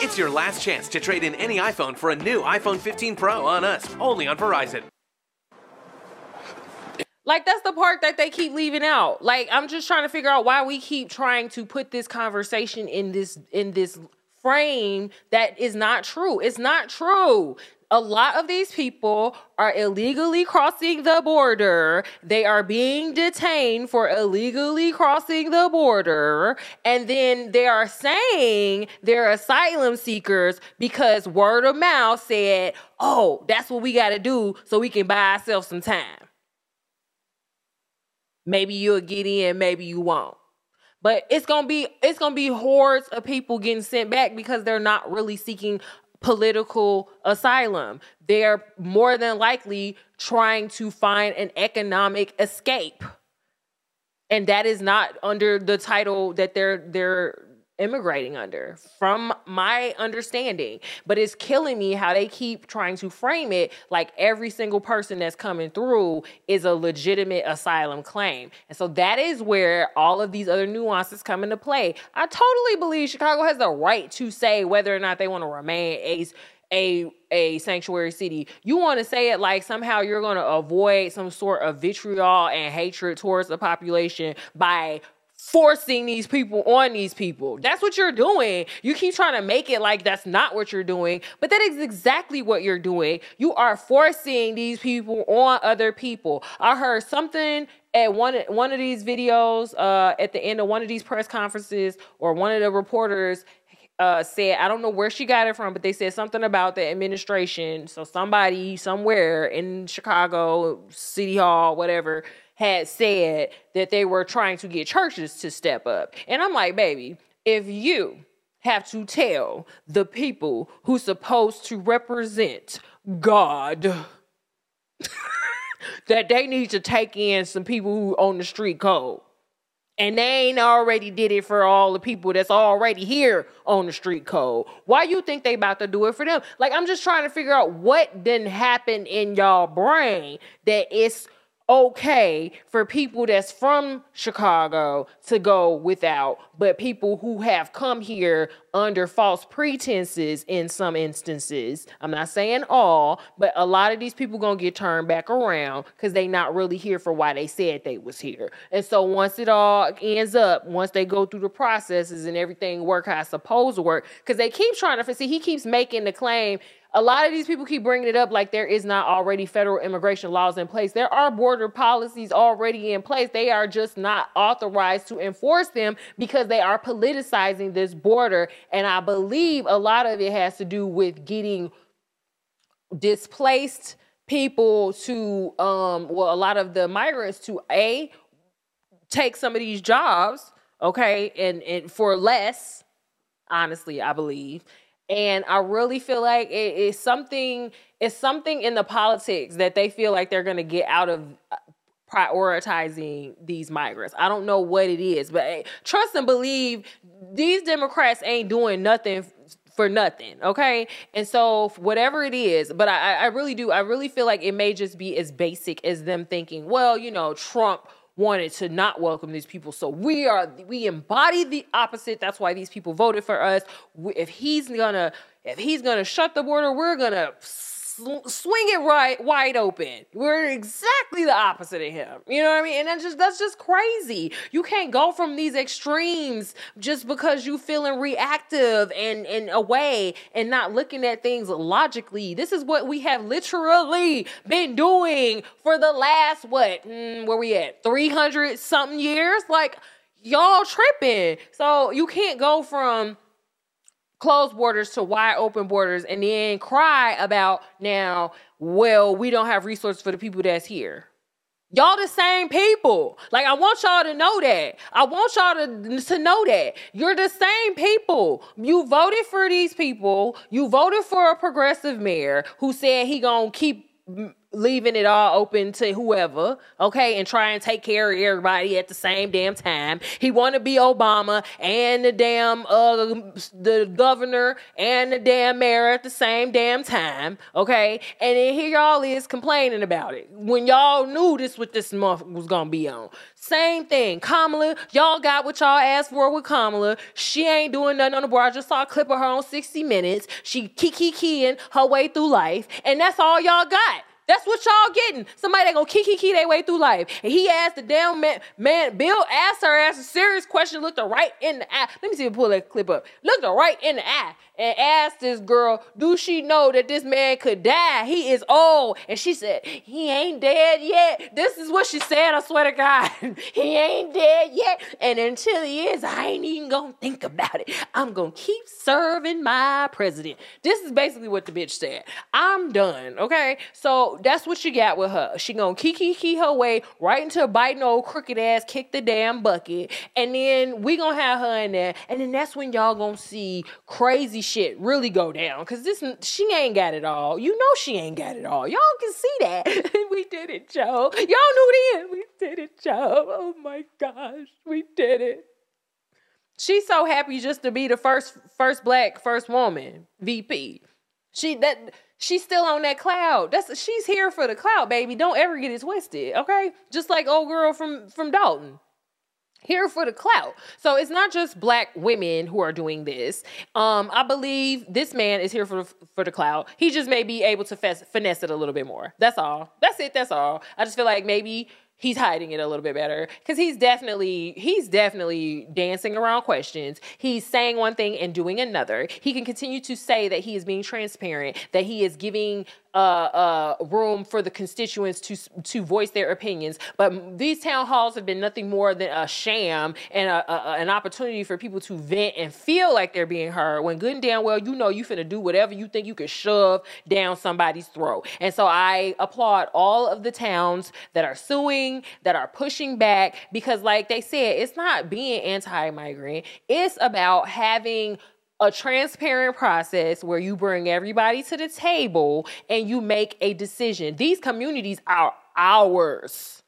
It's your last chance to trade in any iPhone for a new iPhone 15 Pro on us, only on Verizon. Like that's the part that they keep leaving out. Like I'm just trying to figure out why we keep trying to put this conversation in this in this frame that is not true. It's not true. A lot of these people are illegally crossing the border. They are being detained for illegally crossing the border. And then they are saying they're asylum seekers because word of mouth said, oh, that's what we got to do so we can buy ourselves some time. Maybe you'll get in, maybe you won't. But it's gonna be it's gonna be hordes of people getting sent back because they're not really seeking political asylum. They're more than likely trying to find an economic escape. And that is not under the title that they're they're immigrating under from my understanding but it's killing me how they keep trying to frame it like every single person that's coming through is a legitimate asylum claim and so that is where all of these other nuances come into play i totally believe chicago has the right to say whether or not they want to remain a a a sanctuary city. You want to say it like somehow you're going to avoid some sort of vitriol and hatred towards the population by forcing these people on these people. That's what you're doing. You keep trying to make it like that's not what you're doing, but that is exactly what you're doing. You are forcing these people on other people. I heard something at one one of these videos uh, at the end of one of these press conferences or one of the reporters uh, said, I don't know where she got it from, but they said something about the administration. So somebody somewhere in Chicago, City Hall, whatever, had said that they were trying to get churches to step up. And I'm like, baby, if you have to tell the people who's supposed to represent God [laughs] that they need to take in some people who own the street code. And they ain't already did it for all the people that's already here on the street code. Why you think they about to do it for them? Like I'm just trying to figure out what didn't happen in y'all brain that it's okay for people that's from Chicago to go without, but people who have come here under false pretenses in some instances. I'm not saying all, but a lot of these people gonna get turned back around because they not really here for why they said they was here. And so once it all ends up, once they go through the processes and everything work how it's supposed to work, because they keep trying to see he keeps making the claim a lot of these people keep bringing it up like there is not already federal immigration laws in place. There are border policies already in place. They are just not authorized to enforce them because they are politicizing this border. And I believe a lot of it has to do with getting displaced people to, um, well, a lot of the migrants to A, take some of these jobs, okay, and, and for less, honestly, I believe and I really feel like it is something it's something in the politics that they feel like they're going to get out of uh, prioritizing these migrants. I don't know what it is, but hey, trust and believe these Democrats ain't doing nothing for nothing, okay? And so whatever it is, but I, I really do, I really feel like it may just be as basic as them thinking, well, you know, Trump wanted to not welcome these people. So we are we embody the opposite. That's why these people voted for us. If he's gonna if he's gonna shut the border, we're gonna swing it right wide open. We're exactly the opposite of him. You know what I mean? And that's just that's just crazy. You can't go from these extremes just because you feeling reactive and and away and not looking at things logically. This is what we have literally been doing for the last what? Mm, where we at? 300 something years? Like y'all tripping. So you can't go from closed borders to wide open borders and then cry about now, well, we don't have resources for the people that's here. Y'all the same people. Like I want y'all to know that. I want y'all to, to know that. You're the same people. You voted for these people. You voted for a progressive mayor who said he going to keep leaving it all open to whoever, okay, and try and take care of everybody at the same damn time. He want to be Obama and the damn uh the governor and the damn mayor at the same damn time, okay? And then here y'all is complaining about it when y'all knew this what this month was gonna be on. Same thing, Kamala. Y'all got what y'all asked for with Kamala. She ain't doing nothing on the board. I just saw a clip of her on 60 Minutes. She kiki keying her way through life, and that's all y'all got. That's what y'all getting. Somebody that gonna kiki key their way through life. And he asked the damn man, man, Bill asked her, asked a serious question, looked her right in the eye. Let me see if I pull that clip up. Looked her right in the eye and asked this girl, do she know that this man could die? He is old. And she said, he ain't dead yet. This is what she said, I swear to God. [laughs] he ain't dead yet. And until he is, I ain't even gonna think about it. I'm gonna keep serving my president. This is basically what the bitch said. I'm done, okay? So. That's what you got with her. She gonna kiki key her way right into a biting old crooked ass, kick the damn bucket, and then we gonna have her in there, and then that's when y'all gonna see crazy shit really go down. Cause this she ain't got it all. You know she ain't got it all. Y'all can see that. [laughs] we did it, Joe. Y'all knew then. We did it, Joe. Oh my gosh, we did it. She's so happy just to be the first first black first woman VP. She that she's still on that cloud. That's she's here for the cloud, baby. Don't ever get it twisted, okay? Just like old girl from from Dolton. Here for the clout. So it's not just black women who are doing this. Um, I believe this man is here for for the clout. He just may be able to fess, finesse it a little bit more. That's all. That's it. That's all. I just feel like maybe he's hiding it a little bit better because he's definitely he's definitely dancing around questions he's saying one thing and doing another he can continue to say that he is being transparent that he is giving uh, uh, room for the constituents to to voice their opinions. But these town halls have been nothing more than a sham and a, a, an opportunity for people to vent and feel like they're being heard. When good and damn well you know you finna do whatever you think you can shove down somebody's throat. And so I applaud all of the towns that are suing, that are pushing back, because like they said, it's not being anti-migrant. It's about having a transparent process where you bring everybody to the table and you make a decision. These communities are ours.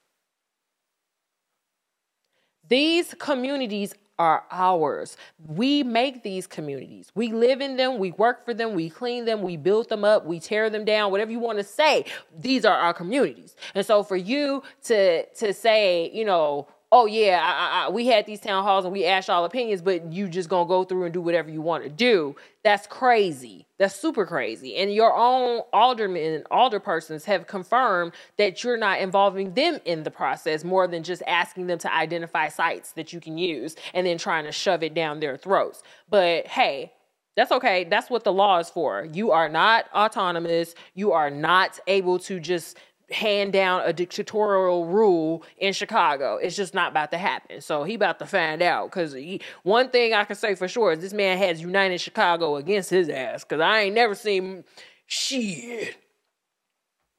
These communities are ours. We make these communities. We live in them, we work for them, we clean them, we build them up, we tear them down, whatever you want to say. These are our communities. And so for you to to say, you know, oh yeah, I, I, we had these town halls and we asked all opinions, but you just gonna go through and do whatever you want to do. That's crazy. That's super crazy. And your own aldermen, and alderpersons have confirmed that you're not involving them in the process more than just asking them to identify sites that you can use and then trying to shove it down their throats. But hey, that's okay. That's what the law is for. You are not autonomous. You are not able to just hand down a dictatorial rule in Chicago. It's just not about to happen. So he about to find out because one thing I can say for sure is this man has united Chicago against his ass because I ain't never seen shit.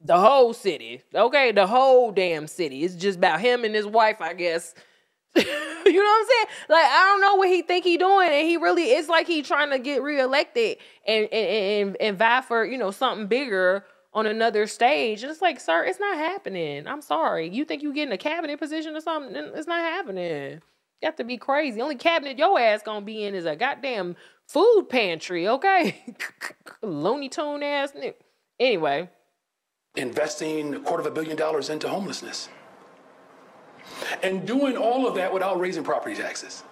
The whole city, okay, the whole damn city. It's just about him and his wife, I guess. [laughs] you know what I'm saying? Like I don't know what he think he doing, and he really it's like he trying to get reelected and and and, and vie for you know something bigger on another stage. And it's like, sir, it's not happening. I'm sorry. You think you getting a cabinet position or something? It's not happening. You have to be crazy. The only cabinet your ass gonna be in is a goddamn food pantry, okay? [laughs] Looney Tune ass. Anyway. Investing a quarter of a billion dollars into homelessness. And doing all of that without raising property taxes.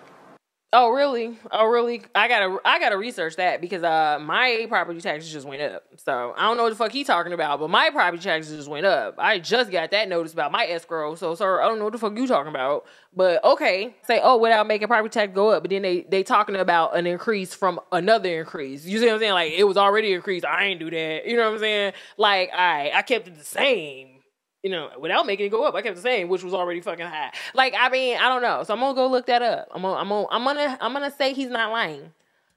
Oh really? Oh really? I gotta I gotta research that because uh my property taxes just went up. So I don't know what the fuck he talking about, but my property taxes just went up. I just got that notice about my escrow. So sir, I don't know what the fuck you talking about. But okay, say oh without making property tax go up, but then they they talking about an increase from another increase. You see what I'm saying? Like it was already increased. I ain't do that. You know what I'm saying? Like I I kept it the same you know, without making it go up. I kept the same, which was already fucking high. Like, I mean, I don't know. So I'm gonna go look that up. I'm gonna, I'm gonna, I'm gonna, I'm gonna say he's not lying,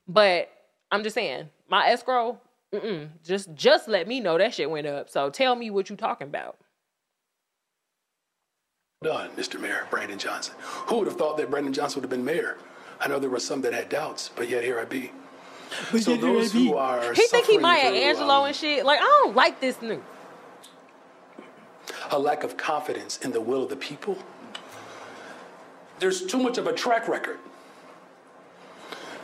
but I'm just saying my escrow. Mm-mm, just, just let me know that shit went up. So tell me what you talking about. Done, Mr. Mayor Brandon Johnson. Who would have thought that Brandon Johnson would have been mayor? I know there were some that had doubts, but yet here I be. But so those who are he think he Maya Angelou um, and shit. Like I don't like this nigga a lack of confidence in the will of the people. There's too much of a track record.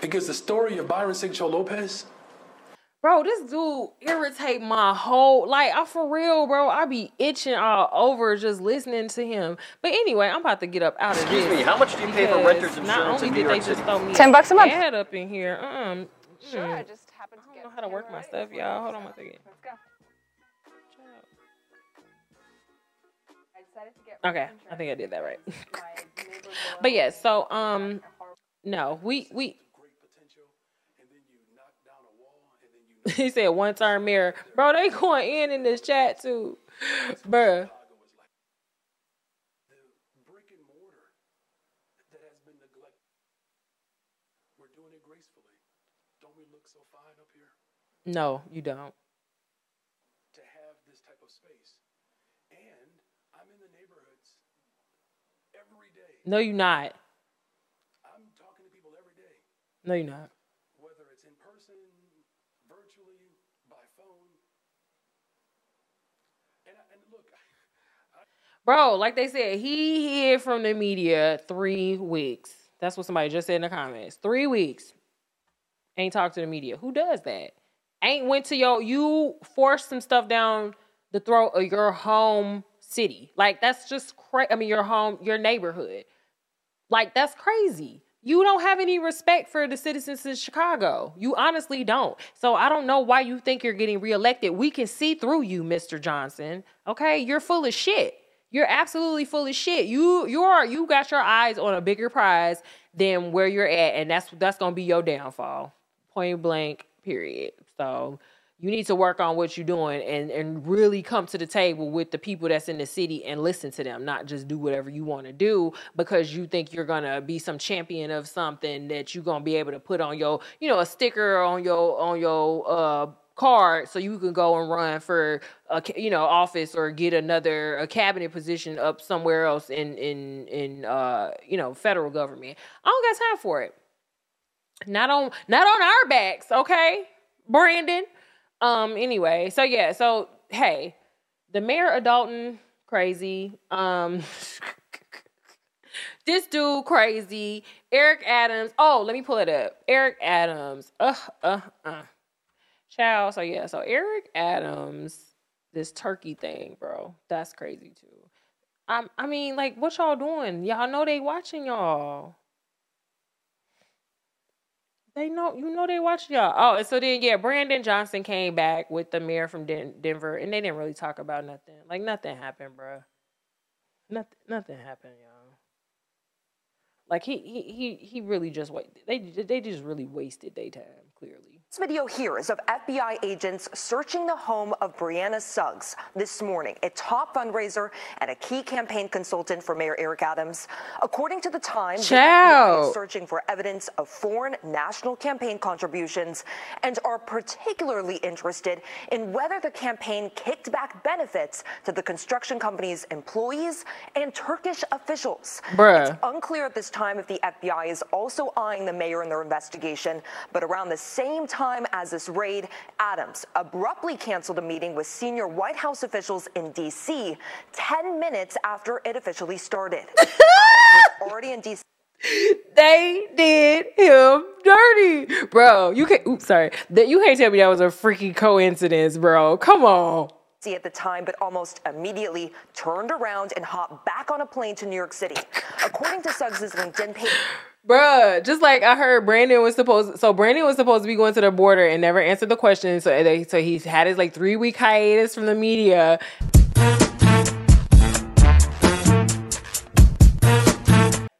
Because the story of Byron Sigcho Lopez. Bro, this dude irritate my whole like I for real, bro. I be itching all over just listening to him. But anyway, I'm about to get up out of here. Excuse this. me, how much do you pay for renter's insurance Not only in did New they York just throw me Ten bucks a month. ad up in here. Um, Sure, mm. I just happened to I don't know how to work my stuff, y'all. Hold on one second. Let's go. Okay, I think I did that right. [laughs] but yeah, so um, no, we we. [laughs] he said one term mirror, bro. They going in in this chat too, bruh. No, you don't. To have this type of space the neighborhoods every day. No, you're not. I'm talking to people every day, No, you're not. whether it's in person, virtually, by phone. And, I, and look, Bro, like they said, he hid from the media three weeks. That's what somebody just said in the comments. Three weeks. Ain't talked to the media. Who does that? Ain't went to your you forced some stuff down the throat of your home city. Like that's just crazy. I mean your home, your neighborhood. Like that's crazy. You don't have any respect for the citizens of Chicago. You honestly don't. So I don't know why you think you're getting reelected. We can see through you, Mr. Johnson. Okay? You're full of shit. You're absolutely full of shit. You you're you got your eyes on a bigger prize than where you're at, and that's that's gonna be your downfall. Point blank, period. So you need to work on what you're doing and and really come to the table with the people that's in the city and listen to them, not just do whatever you want to do because you think you're gonna be some champion of something that you're gonna be able to put on your, you know, a sticker on your on your uh card so you can go and run for a you know office or get another a cabinet position up somewhere else in in in uh you know federal government. I don't got time for it. Not on not on our backs, okay? Brandon. Um anyway, so yeah, so hey, the mayor of Dolton crazy. Um [laughs] this dude crazy. Eric Adams. Oh, let me pull it up. Eric Adams. Uh uh uh. Child. So yeah, so Eric Adams, this turkey thing, bro. That's crazy too. I I mean, like, what y'all doing? Y'all know they watching y'all. They know you know they watch y'all. Oh, and so then yeah, Brandon Johnson came back with the mayor from Den- Denver, and they didn't really talk about nothing. Like nothing happened, bro. Nothing, nothing happened, y'all. Like he he he he really just wait. They they just really wasted their time. Clearly. This video here is of FBI agents searching the home of Brianna Suggs this morning, a top fundraiser and a key campaign consultant for Mayor Eric Adams. According to the Times, the FBI is searching for evidence of foreign national campaign contributions and are particularly interested in whether the campaign kicked back benefits to the construction company's employees and Turkish officials. Bruh. It's unclear at this time if the FBI is also eyeing the mayor in their investigation, but around the same time as this raid, Adams abruptly canceled a meeting with senior White House officials in D.C. 10 minutes after it officially started. [laughs] Adams was already in D.C. They did him dirty, bro. You can't. Oops, sorry. That you can't tell me that was a freaky coincidence, bro. Come on. at the time, but almost immediately turned around and hopped back on a plane to New York City. [sighs] According to Suggs' LinkedIn page, Bruh, just like I heard Brandon was supposed so Brandon was supposed to be going to the border and never answered the question. So they so he's had his like three week hiatus from the media.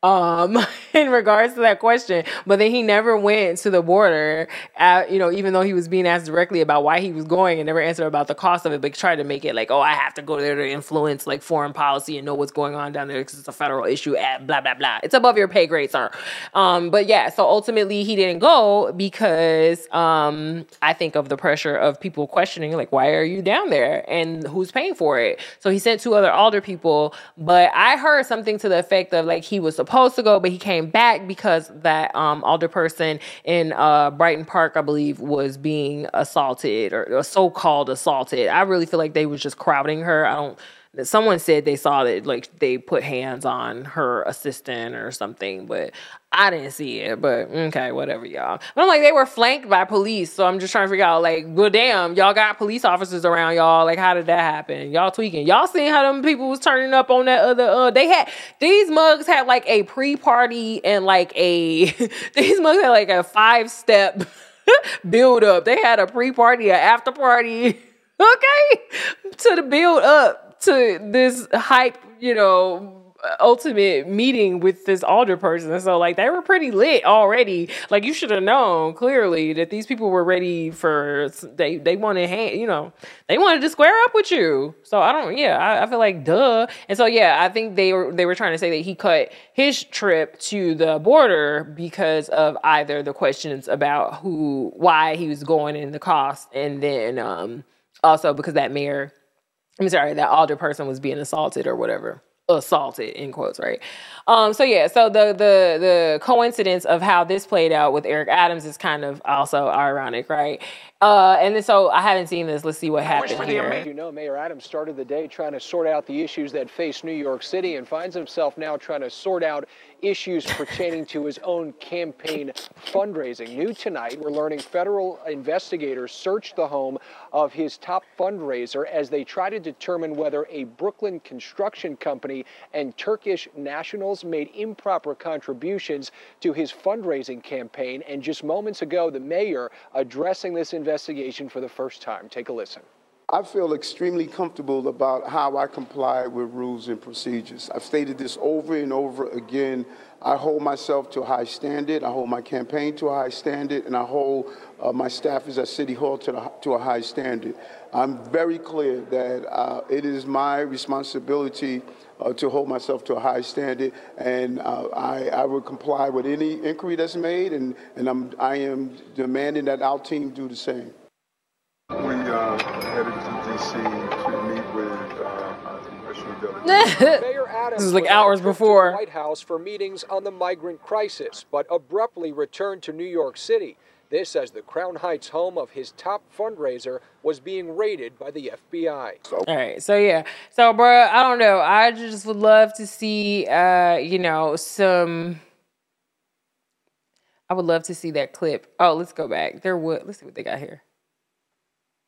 Um, [laughs] [laughs] in regards to that question, but then he never went to the border. Uh, you know, even though he was being asked directly about why he was going and never answered about the cost of it, but tried to make it like, oh, I have to go there to influence like foreign policy and know what's going on down there because it's a federal issue. At blah blah blah. It's above your pay grade, sir. Um, but yeah, so ultimately he didn't go because um, I think of the pressure of people questioning like, why are you down there and who's paying for it? So he sent two other alder people, but I heard something to the effect of like he was supposed to go, but he came back because that um, alder person in uh, Brighton Park, I believe, was being assaulted or, or so-called assaulted. I really feel like they was just crowding her. I don't. Someone said they saw that like they put hands on her assistant or something, but I didn't see it. But okay, whatever, y'all. But I'm like they were flanked by police, so I'm just trying to figure out like, well, damn, y'all got police officers around y'all. Like, how did that happen? Y'all tweaking? Y'all seen how them people was turning up on that other? Uh, they had these mugs had like a pre-party and like a [laughs] these mugs had like a five-step [laughs] build up. They had a pre-party, an after party, [laughs] okay, to the build up to this hype, you know, ultimate meeting with this alder person. So like they were pretty lit already. Like you should have known clearly that these people were ready for they they wanted hand, you know, they wanted to square up with you. So I don't yeah, I, I feel like duh. And so yeah, I think they were they were trying to say that he cut his trip to the border because of either the questions about who why he was going and the cost and then um also because that mayor I'm sorry, that older person was being assaulted or whatever. Assaulted in quotes, right? Um, so yeah, so the the the coincidence of how this played out with Eric Adams is kind of also ironic, right? Uh, and then so I haven't seen this. Let's see what happens here. You know, Mayor Adams started the day trying to sort out the issues that face New York City and finds himself now trying to sort out issues pertaining to his own campaign fundraising. New tonight, we're learning federal investigators searched the home of his top fundraiser as they try to determine whether a Brooklyn construction company and Turkish nationals made improper contributions to his fundraising campaign. And just moments ago, the mayor addressing this investigation for the first time. Take a listen. I feel extremely comfortable about how I comply with rules and procedures. I've stated this over and over again. I hold myself to a high standard. I hold my campaign to a high standard, and I hold uh, my staffers at City Hall to, the, to, a high standard. I'm very clear that uh, it is my responsibility uh, to hold myself to a high standard, and uh, I, I will comply with any inquiry that's made, and, and I'm, I am demanding that our team do the same. We uh, headed to D.C. to meet with uh, congressional [laughs] delegates. Mayor Adams This is like went on a hours before. the White House for meetings on the migrant crisis, but abruptly returned to New York City. This as the Crown Heights home of his top fundraiser was being raided by the FBI. All right, so yeah, so bro, I don't know. I just would love to see, uh, you know, some. I would love to see that clip. Oh, let's go back. There would. Let's see what they got here.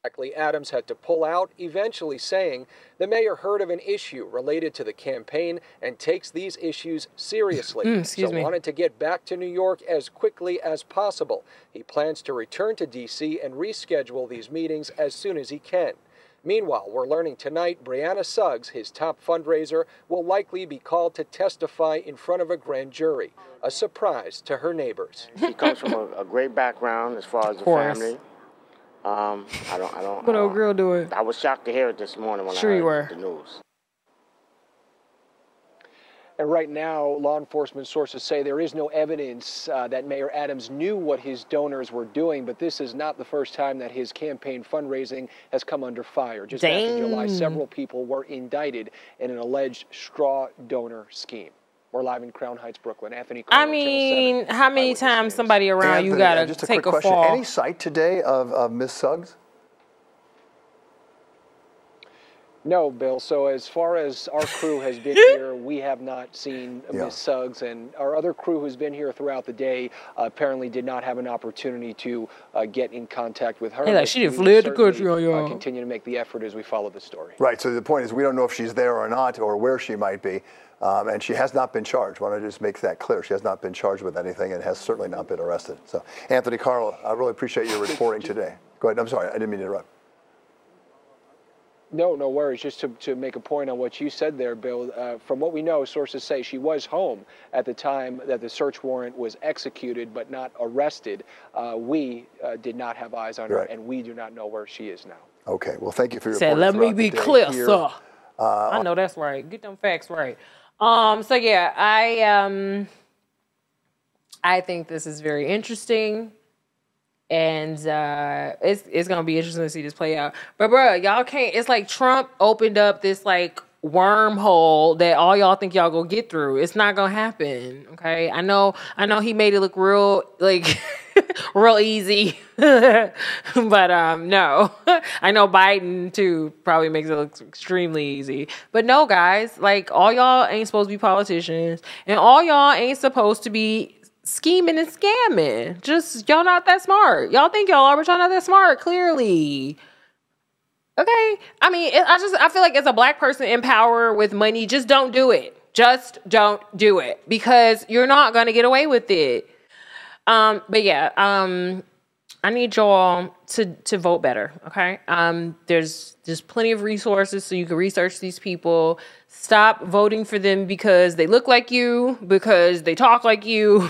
Exactly, Adams had to pull out, eventually saying the mayor heard of an issue related to the campaign and takes these issues seriously. Mm, excuse so me. wanted to get back to New York as quickly as possible. He plans to return to D.C. and reschedule these meetings as soon as he can. Meanwhile, we're learning tonight Brianna Suggs, his top fundraiser, will likely be called to testify in front of a grand jury. A surprise to her neighbors. She comes from a, a great background as far as the course. family. Um, I don't, I don't. What I old don't- girl doing? I was shocked to hear it this morning when Sure I you were. the news. And right now, law enforcement sources say there is no evidence uh, that Mayor Adams knew what his donors were doing, but this is not the first time that his campaign fundraising has come under fire. Just back in July, several people were indicted in an alleged straw donor scheme. We're live in Crown Heights, Brooklyn. Anthony. I Carlo, Channel 7. mean, how many times somebody around you gotta just a take quick a question. fall? Any sight today of, of Miss Suggs? No, Bill. So as far as our crew has been [laughs] here, we have not seen Yeah. Ms. Suggs, and our other crew who's been here throughout the day uh, apparently did not have an opportunity to uh, get in contact with her. Hey, like, she done we will fled the certainly, country on y'all. Uh, continue to make the effort as we follow the story. Right. So the point is, we don't know if she's there or not, or where she might be, um, and she has not been charged. Want to just make that clear? She has not been charged with anything, and has certainly not been arrested. So, Anthony Carl, I really appreciate your reporting [laughs] today. Go ahead. I'm sorry, I didn't mean to interrupt. No, no worries. Just to, to make a point on what you said there, Bill, uh, from what we know, sources say she was home at the time that the search warrant was executed, but not arrested. Uh, we uh, did not have eyes on her, and we do not know where she is now. Okay. Well, thank you for your Said, reporting let me be clear, here. sir. Uh, I know that's right. Get them facts right. Um. So yeah, I um. I think this is very interesting, and uh, it's it's gonna be interesting to see this play out. But bro, y'all can't. It's like Trump opened up this like wormhole that all y'all think y'all gonna get through. It's not gonna happen. Okay. I know. I know he made it look real like [laughs] real easy, [laughs] but um no. [laughs] I know Biden too probably makes it look extremely easy. But no, guys, like all y'all ain't supposed to be politicians, and all y'all ain't supposed to be scheming and scamming. Just y'all not that smart. Y'all think y'all are, but y'all not that smart. Clearly. Okay. I mean, it, I just I feel like as a black person in power with money, just don't do it. Just don't do it because you're not gonna get away with it. Um, but yeah, um, I need y'all to to vote better. Okay. Um, there's there's plenty of resources so you can research these people. Stop voting for them because they look like you, because they talk like you.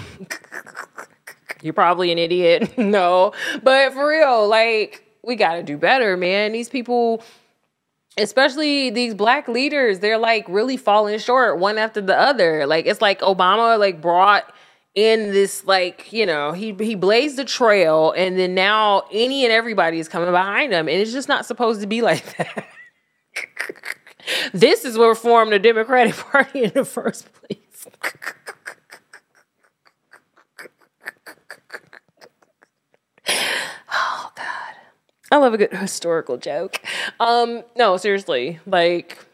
[laughs] You're probably an idiot. [laughs] no, but for real, like we got to do better, man. These people especially these black leaders they're like really falling short one after the other like it's like obama like brought in this like you know he he blazed the trail and then now any and everybody is coming behind him and it's just not supposed to be like [laughs] that This is what formed the Democratic Party in the first place. [laughs] I love a good historical joke. Um, no, seriously, like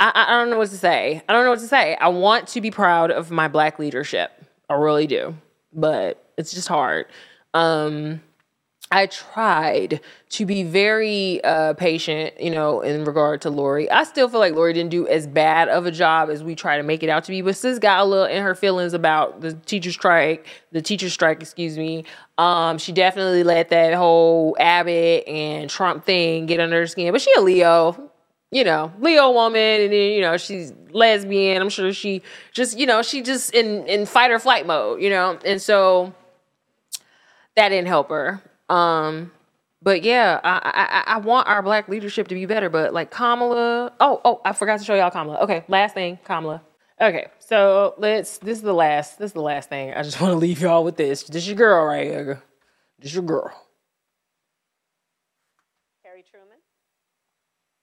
I, I don't know what to say. I don't know what to say. I want to be proud of my black leadership. I really do. But it's just hard. Um I tried to be very uh, patient, you know, in regard to Lori. I still feel like Lori didn't do as bad of a job as we try to make it out to be, but sis got a little in her feelings about the teacher strike, the teacher strike, excuse me. Um, she definitely let that whole Abbott and Trump thing get under her skin, but she a Leo, you know, Leo woman, and then you know she's lesbian. I'm sure she just, you know, she just in in fight or flight mode, you know, and so that didn't help her. Um, but yeah, I, I I want our black leadership to be better. But like Kamala, oh oh, I forgot to show y'all Kamala. Okay, last thing, Kamala. Okay, so let's. This is the last. This is the last thing. I just [laughs] want to leave y'all with this. This is your girl right here. This is your girl. Harry Truman.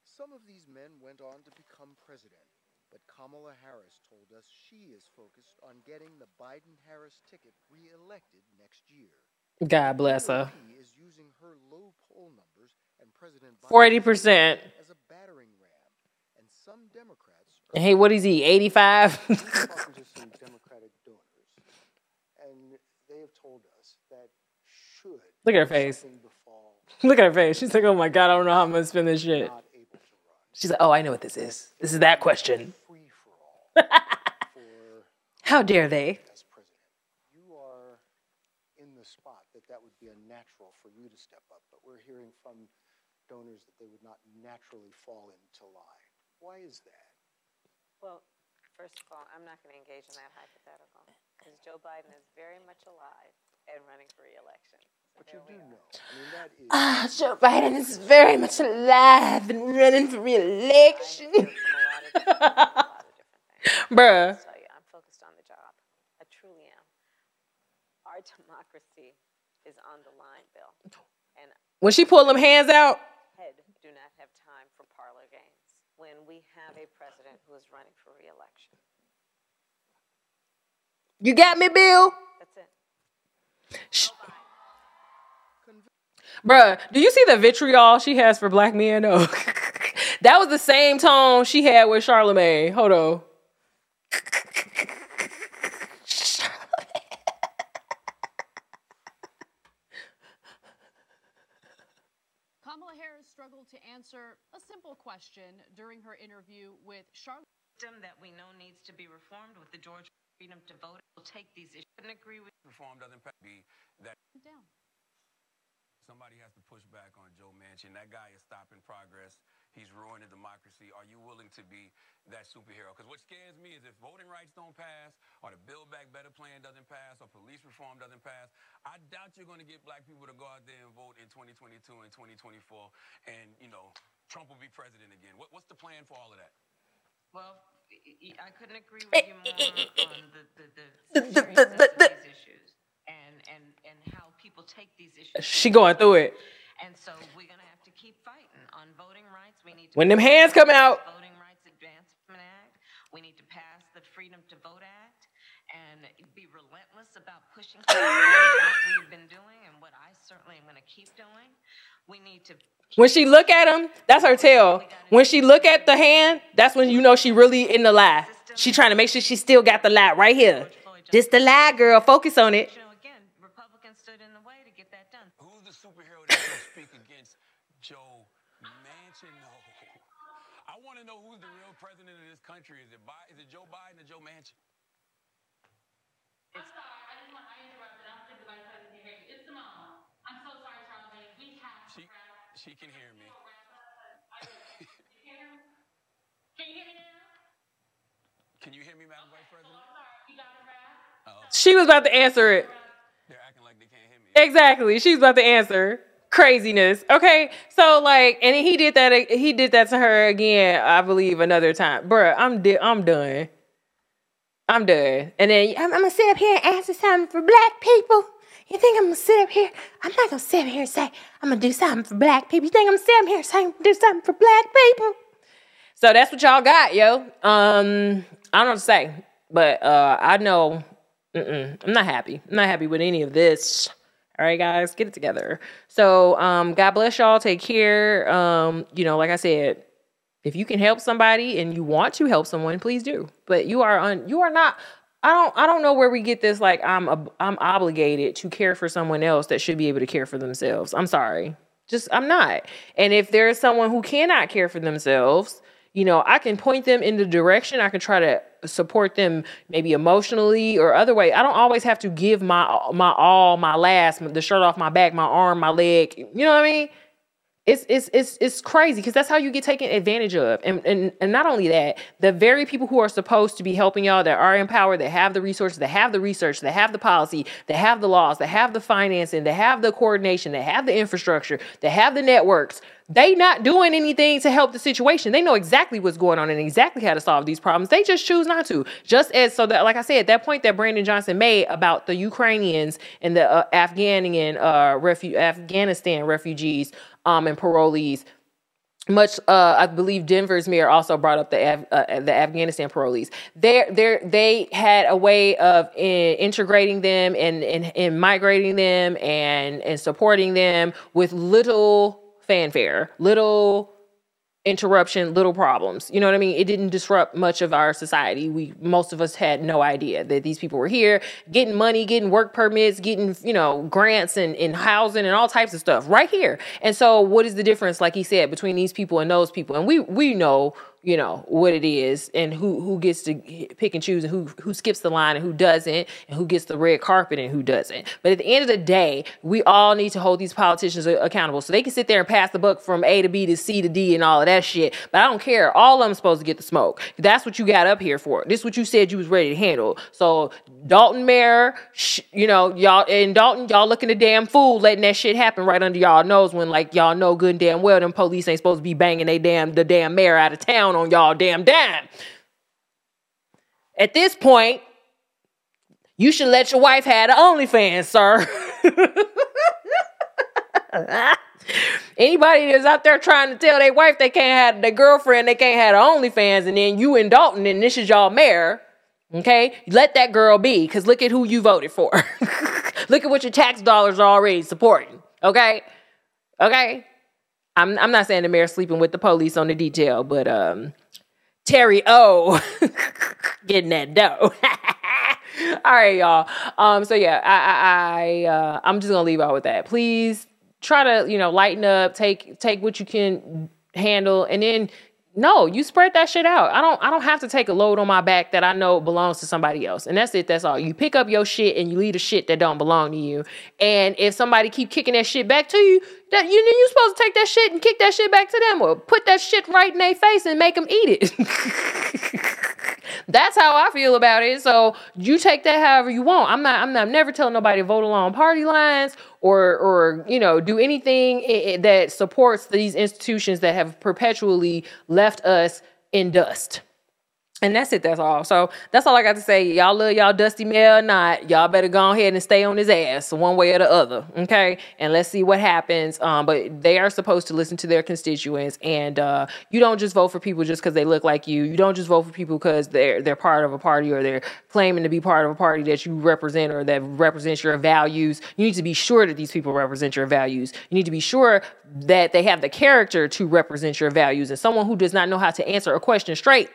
Some of these men went on to become president, but Kamala Harris told us she is focused on getting the Biden Harris ticket reelected next year. God bless her. He is using her low poll numbers and President Forty percent. as a battering ram, and some Democrats Hey, what is he? Eighty five. talking to some Democratic donors, and they have told us that should Look at her face. Look at her face. She's like, oh my god, I don't know how I'm gonna spend this shit. She's like, oh, I know what this is. This is that question. [laughs] How dare they? you are in the spot that that would be unnatural for you to step up, but we're hearing from donors that they would not naturally fall into line. Why is that? Well, first of all, I'm not going to engage in that hypothetical because Joe Biden is very much alive and running for reelection. So But you do know. I mean, that is. Ah, Joe Biden is very much alive and running for re-election. [laughs] Bruh. tell you, I'm focused on the job. I truly am. Our democracy is on the line, Bill. And When she pulled them hands out, head do not have time for parlor games when we have a president who is running for reelection. you got me, Bill. That's it. Sh- Bruh, do you see the vitriol she has for black men? though? [laughs] that was the same tone she had with Charlamagne. Hold on. Kamala Harris struggled to answer a simple question during her interview with Charlotte. System That we know needs to be reformed with the Georgia freedom to vote. We'll take these issues. Couldn't agree with Reform doesn't pa- be that Down. somebody has to push back on Joe Manchin. That guy is stopping progress. He's ruining democracy. Are you willing to be that superhero? Because what scares me is if voting rights don't pass, or the Build Back Better plan doesn't pass, or police reform doesn't pass, I doubt you're going to get black people to go out there and vote in 2022 and 2024, and you know Trump will be president again. What, what's the plan for all of that? Well, I couldn't agree with you more on the, the, the, The- the- the- the- these issues and, and, and how people take these issues. She going through it. And so we're going to have to keep fighting on voting rights. We need to When them hands come out. Voting Rights Advancement Act. We need to pass the Freedom to Vote Act and be relentless about pushing what we've been doing and what I certainly am going to keep doing. We need to When she look at him, that's her tail. When she look at the hand, that's when you know she really in the lie. She trying to make sure she still got the lie right here. This the lie, girl. Focus on it. Who's the superhero that's going to speak against Joe Manchin? No. I want to know who's the real president of this country. Is it Bi- is it Joe Biden or Joe Manchin? She, she can hear me. Can you hear me, Madam Vice President? She was about to answer it. They're acting like they can't hear me. Exactly. She was about to answer. Craziness. Okay. So like, and he did that. He did that to her again. I believe another time, Bruh, I'm di- I'm done. I'm done. And then I'm, I'm gonna sit up here and answer something for black people. You think I'm gonna sit up here? I'm not gonna sit up here and say I'm gonna do something for black people. You think I'm gonna sit up here and say I'm gonna do something for black people? So that's what y'all got, yo. Um, I don't say, but uh, I know I'm not happy. I'm not happy with any of this. All right, guys, get it together. So, um, God bless y'all. Take care. Um, you know, like I said, if you can help somebody and you want to help someone, please do. But you are on. You are not. I don't. I don't know where we get this. Like I'm. A, I'm obligated to care for someone else that should be able to care for themselves. I'm sorry. Just I'm not. And if there is someone who cannot care for themselves, you know, I can point them in the direction. I can try to support them maybe emotionally or other way. I don't always have to give my my all, my last, the shirt off my back, my arm, my leg. You know what I mean? It's it's it's it's crazy because that's how you get taken advantage of. And, and and not only that, the very people who are supposed to be helping y'all that are in power, that have the resources, that have the research, that have the policy, that have the laws, that have the financing, that have the coordination, that have the infrastructure, that have the networks, they not doing anything to help the situation. They know exactly what's going on and exactly how to solve these problems. They just choose not to. Just as so that, like I said, that point that Brandon Johnson made about the Ukrainians and the uh, uh, refu- Afghanistan refugees um, and parolees. Much, uh, I believe Denver's mayor also brought up the Af- uh, the Afghanistan parolees. They they they had a way of in, integrating them and, and and migrating them and and supporting them with little fanfare, little interruption, little problems. You know what I mean? It didn't disrupt much of our society. We most of us had no idea that these people were here, getting money, getting work permits, getting, you know, grants and, and housing and all types of stuff right here. And so what is the difference, like he said, between these people and those people? And we we know you know what it is and who who gets to pick and choose and who who skips the line and who doesn't and who gets the red carpet and who doesn't. But at the end of the day we all need to hold these politicians accountable so they can sit there and pass the buck from a to b to c to d and all of that shit. But i don't care. All of them supposed to get the smoke. That's what you got up here for. This is what you said you was ready to handle. So Dolton mayor sh- you know y'all in Dolton y'all looking a damn fool letting that shit happen right under y'all nose when like y'all know good and damn well them police ain't supposed to be banging they damn the damn mayor out of town on y'all damn dime. At this point, you should let your wife have the OnlyFans, sir. [laughs] Anybody that's out there trying to tell their wife they can't have their girlfriend, they can't have the OnlyFans, and then you and Dolton, and this is y'all mayor, okay? Let that girl be, because look at who you voted for. [laughs] look at what your tax dollars are already supporting, okay? Okay? I'm I'm not saying the mayor sleeping with the police on the detail, but um Terry O [laughs] getting that dough. [laughs] All right, y'all. Um, so yeah, I I, I uh, I'm just gonna leave out with that. Please try to you know lighten up, take take what you can handle, and then no, you spread that shit out. I don't I don't have to take a load on my back that I know belongs to somebody else. And that's it. That's all. You pick up your shit and you leave the shit that don't belong to you. And if somebody keep kicking that shit back to you, that you you supposed to take that shit and kick that shit back to them or put that shit right in their face and make them eat it. [laughs] That's how I feel about it. So you take that however you want. I'm not. I'm not. I'm never telling nobody to vote along party lines or or you know do anything eh, eh, that supports these institutions that have perpetually left us in dust. And that's it. That's all. So that's all I got to say. Y'all love y'all Dusty Mayor or not. Y'all better go ahead and stay on his ass one way or the other. Okay. And let's see what happens. Um, but they are supposed to listen to their constituents. And uh, you don't just vote for people just because they look like you. You don't just vote for people because they're they're part of a party or they're claiming to be part of a party that you represent or that represents your values. You need to be sure that these people represent your values. You need to be sure that they have the character to represent your values. And someone who does not know how to answer a question straight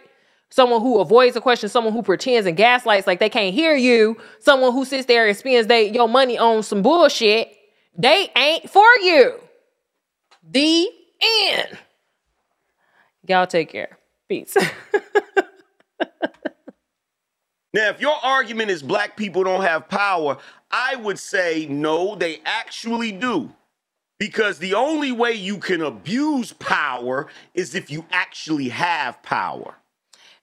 someone who avoids a question, someone who pretends and gaslights like they can't hear you, someone who sits there and spends they, your money on some bullshit, they ain't for you. The end. Y'all take care. Peace. [laughs] now, if your argument is black people don't have power, I would say no, they actually do. Because the only way you can abuse power is if you actually have power.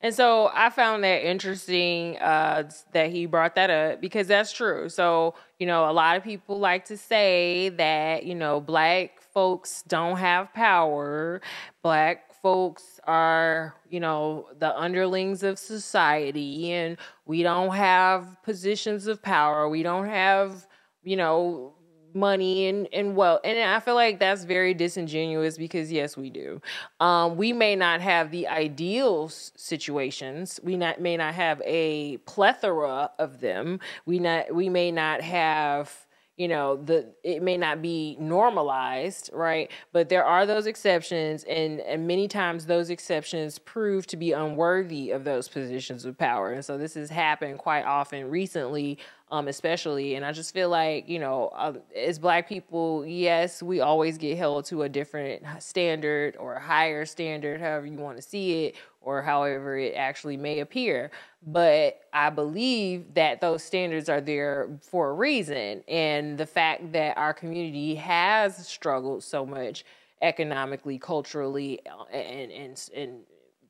And so I found that interesting uh, that he brought that up because that's true. So, you know, a lot of people like to say that, you know, black folks don't have power. Black folks are, you know, the underlings of society and we don't have positions of power. We don't have you know, money and and wealth. And I feel like that's very disingenuous because yes, we do. Um, we may not have the ideal situations. We not may not have a plethora of them. We not we may not have you know the it may not be normalized right? But there are those exceptions and and many times those exceptions prove to be unworthy of those positions of power. And so this has happened quite often recently um especially and i just feel like you know uh, as black people yes we always get held to a different standard or a higher standard however you want to see it or however it actually may appear. But I believe that those standards are there for a reason. And the fact that our community has struggled so much economically, culturally, uh, and, and, and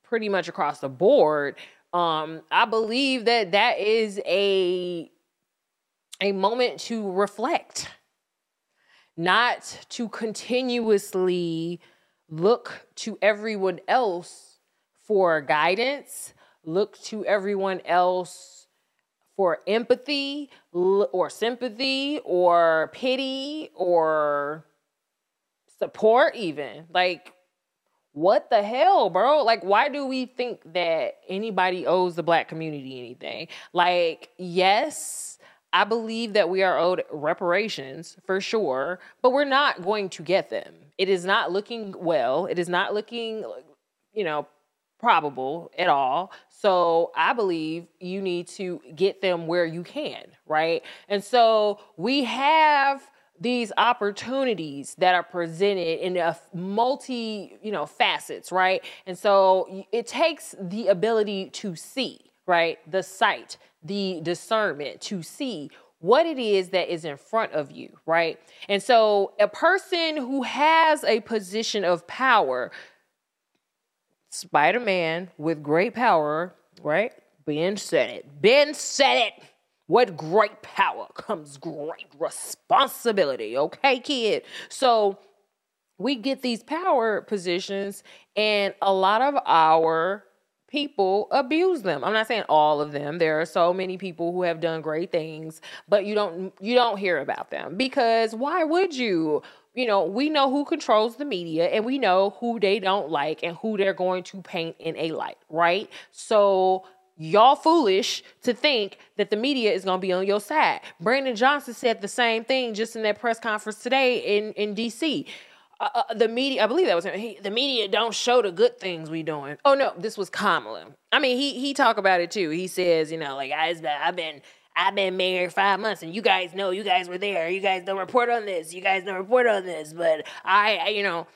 pretty much across the board, um, I believe that that is a a moment to reflect, not to continuously look to everyone else for guidance, look to everyone else for empathy or sympathy or pity or support, even. Like, what the hell, bro? Like, why do we think that anybody owes the black community anything? Like, yes, I believe that we are owed reparations for sure, but we're not going to get them. It is not looking well. It is not looking, you know, probable at all. So I believe you need to get them where you can, right? And so we have these opportunities that are presented in a multi, you know, facets, right? And so it takes the ability to see, right? The sight, the discernment to see what it is that is in front of you, right? And so a person who has a position of power Spider Man with great power, right? Ben said it. Ben said it. What great power comes great responsibility. Okay, kid. So we get these power positions, and a lot of our people abuse them. I'm not saying all of them. There are so many people who have done great things, but you don't you don't hear about them because why would you? You know, we know who controls the media and we know who they don't like and who they're going to paint in a light, right? So y'all foolish to think that the media is going to be on your side. Brandon Johnson said the same thing just in that press conference today in in DC. Uh, uh, the media, I believe that was him. He, the media don't show the good things we doing. Oh no, this was Kamala. I mean, he he talk about it too. He says, you know, like I've been I've been married five months, and you guys know, you guys were there. You guys don't report on this. You guys don't report on this. But I, I you know,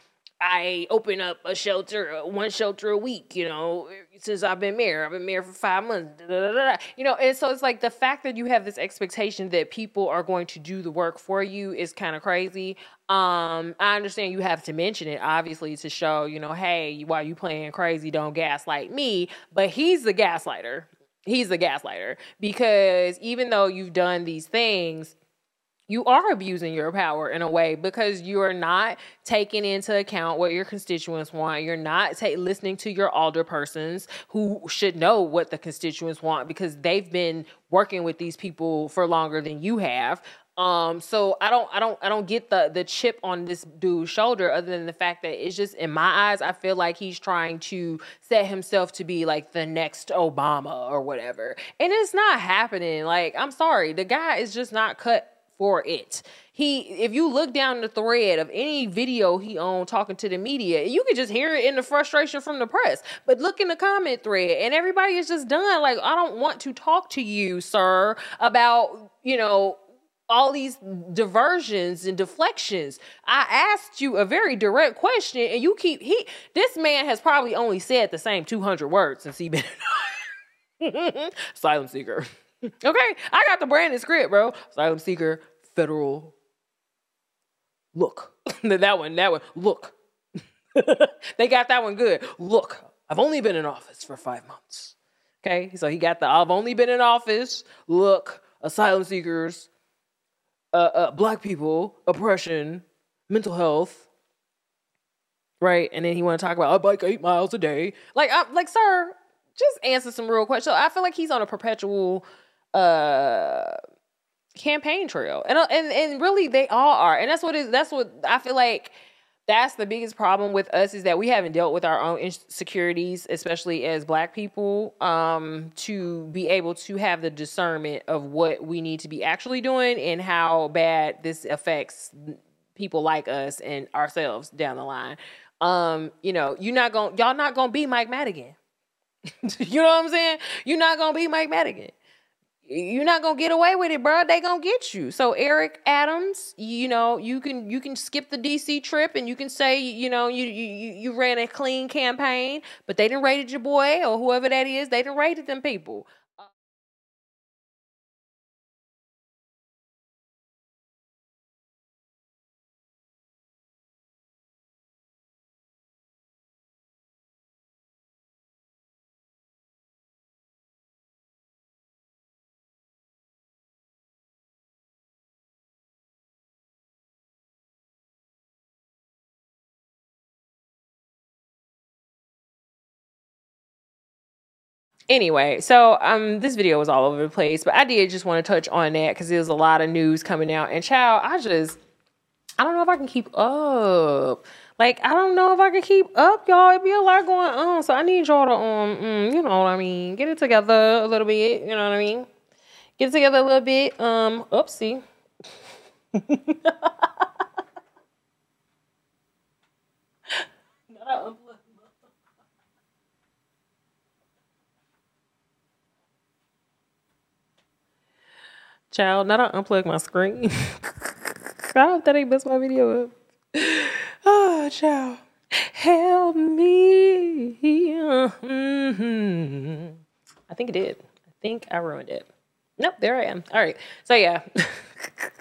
I open up a shelter, uh, one shelter a week, you know, since I've been married. I've been married for five months, da, da, da, you know, and so it's like the fact that you have this expectation that people are going to do the work for you is kind of crazy. Um, I understand you have to mention it, obviously, to show, you know, hey, while you playing crazy, don't gaslight me. But he's the gaslighter. He's the gaslighter because even though you've done these things, you are abusing your power in a way because you are not taking into account what your constituents want. You're not ta- listening to your alder persons who should know what the constituents want because they've been working with these people for longer than you have. Um, so I don't, I don't, I don't get the the chip on this dude's shoulder, other than the fact that it's just in my eyes, I feel like he's trying to set himself to be like the next Obama or whatever, and it's not happening. Like I'm sorry, the guy is just not cut for it. He, if you look down the thread of any video he owned talking to the media, you can just hear it in the frustration from the press. But look in the comment thread, and everybody is just done. Like, I don't want to talk to you, sir, about you know all these diversions and deflections. I asked you a very direct question, and you keep he. This man has probably only said the same two hundred words since he been Silent [laughs] seeker. [laughs] okay, I got the Brandon script, bro. Asylum seeker, federal. Look, [laughs] that one, that one. Look, they got that one good. Look, I've only been in office for five months. Okay, so he got the I've only been in office. Look, asylum seekers, uh, uh, black people, oppression, mental health. Right, and then he want to talk about I bike eight miles a day. Like, I'm like, sir, just answer some real questions. I feel like he's on a perpetual uh campaign trail. And uh, and and really they all are. And that's what is that's what I feel like that's the biggest problem with us is that we haven't dealt with our own insecurities, especially as black people, um, to be able to have the discernment of what we need to be actually doing and how bad this affects people like us and ourselves down the line. Um, you know, you're not gonna y'all not gonna be Mike Madigan. [laughs] you know what I'm saying? You're not gonna be Mike Madigan you're not gonna get away with it, bro. They gonna get you. So Eric Adams, you know, you can you can skip the DC trip and you can say, you know, you you you ran a clean campaign, but they didn't rated your boy or whoever that is. They didn't rated them people. Anyway, so um, this video was all over the place, but I did just want to touch on that because there's a lot of news coming out. And child, I just, I don't know if I can keep up. Like, I don't know if I can keep up, y'all. It'd be a lot going on, so I need y'all to, um, mm, you know what I mean, get it together a little bit. You know what I mean? Get it together a little bit. Um, oopsie. [laughs] Child, now I unplug my screen. [laughs] I hope that ain't messed my video up. Oh, child. Help me. Mm-hmm. I think it did. I think I ruined it. Nope, there I am. All right. So, yeah. [laughs]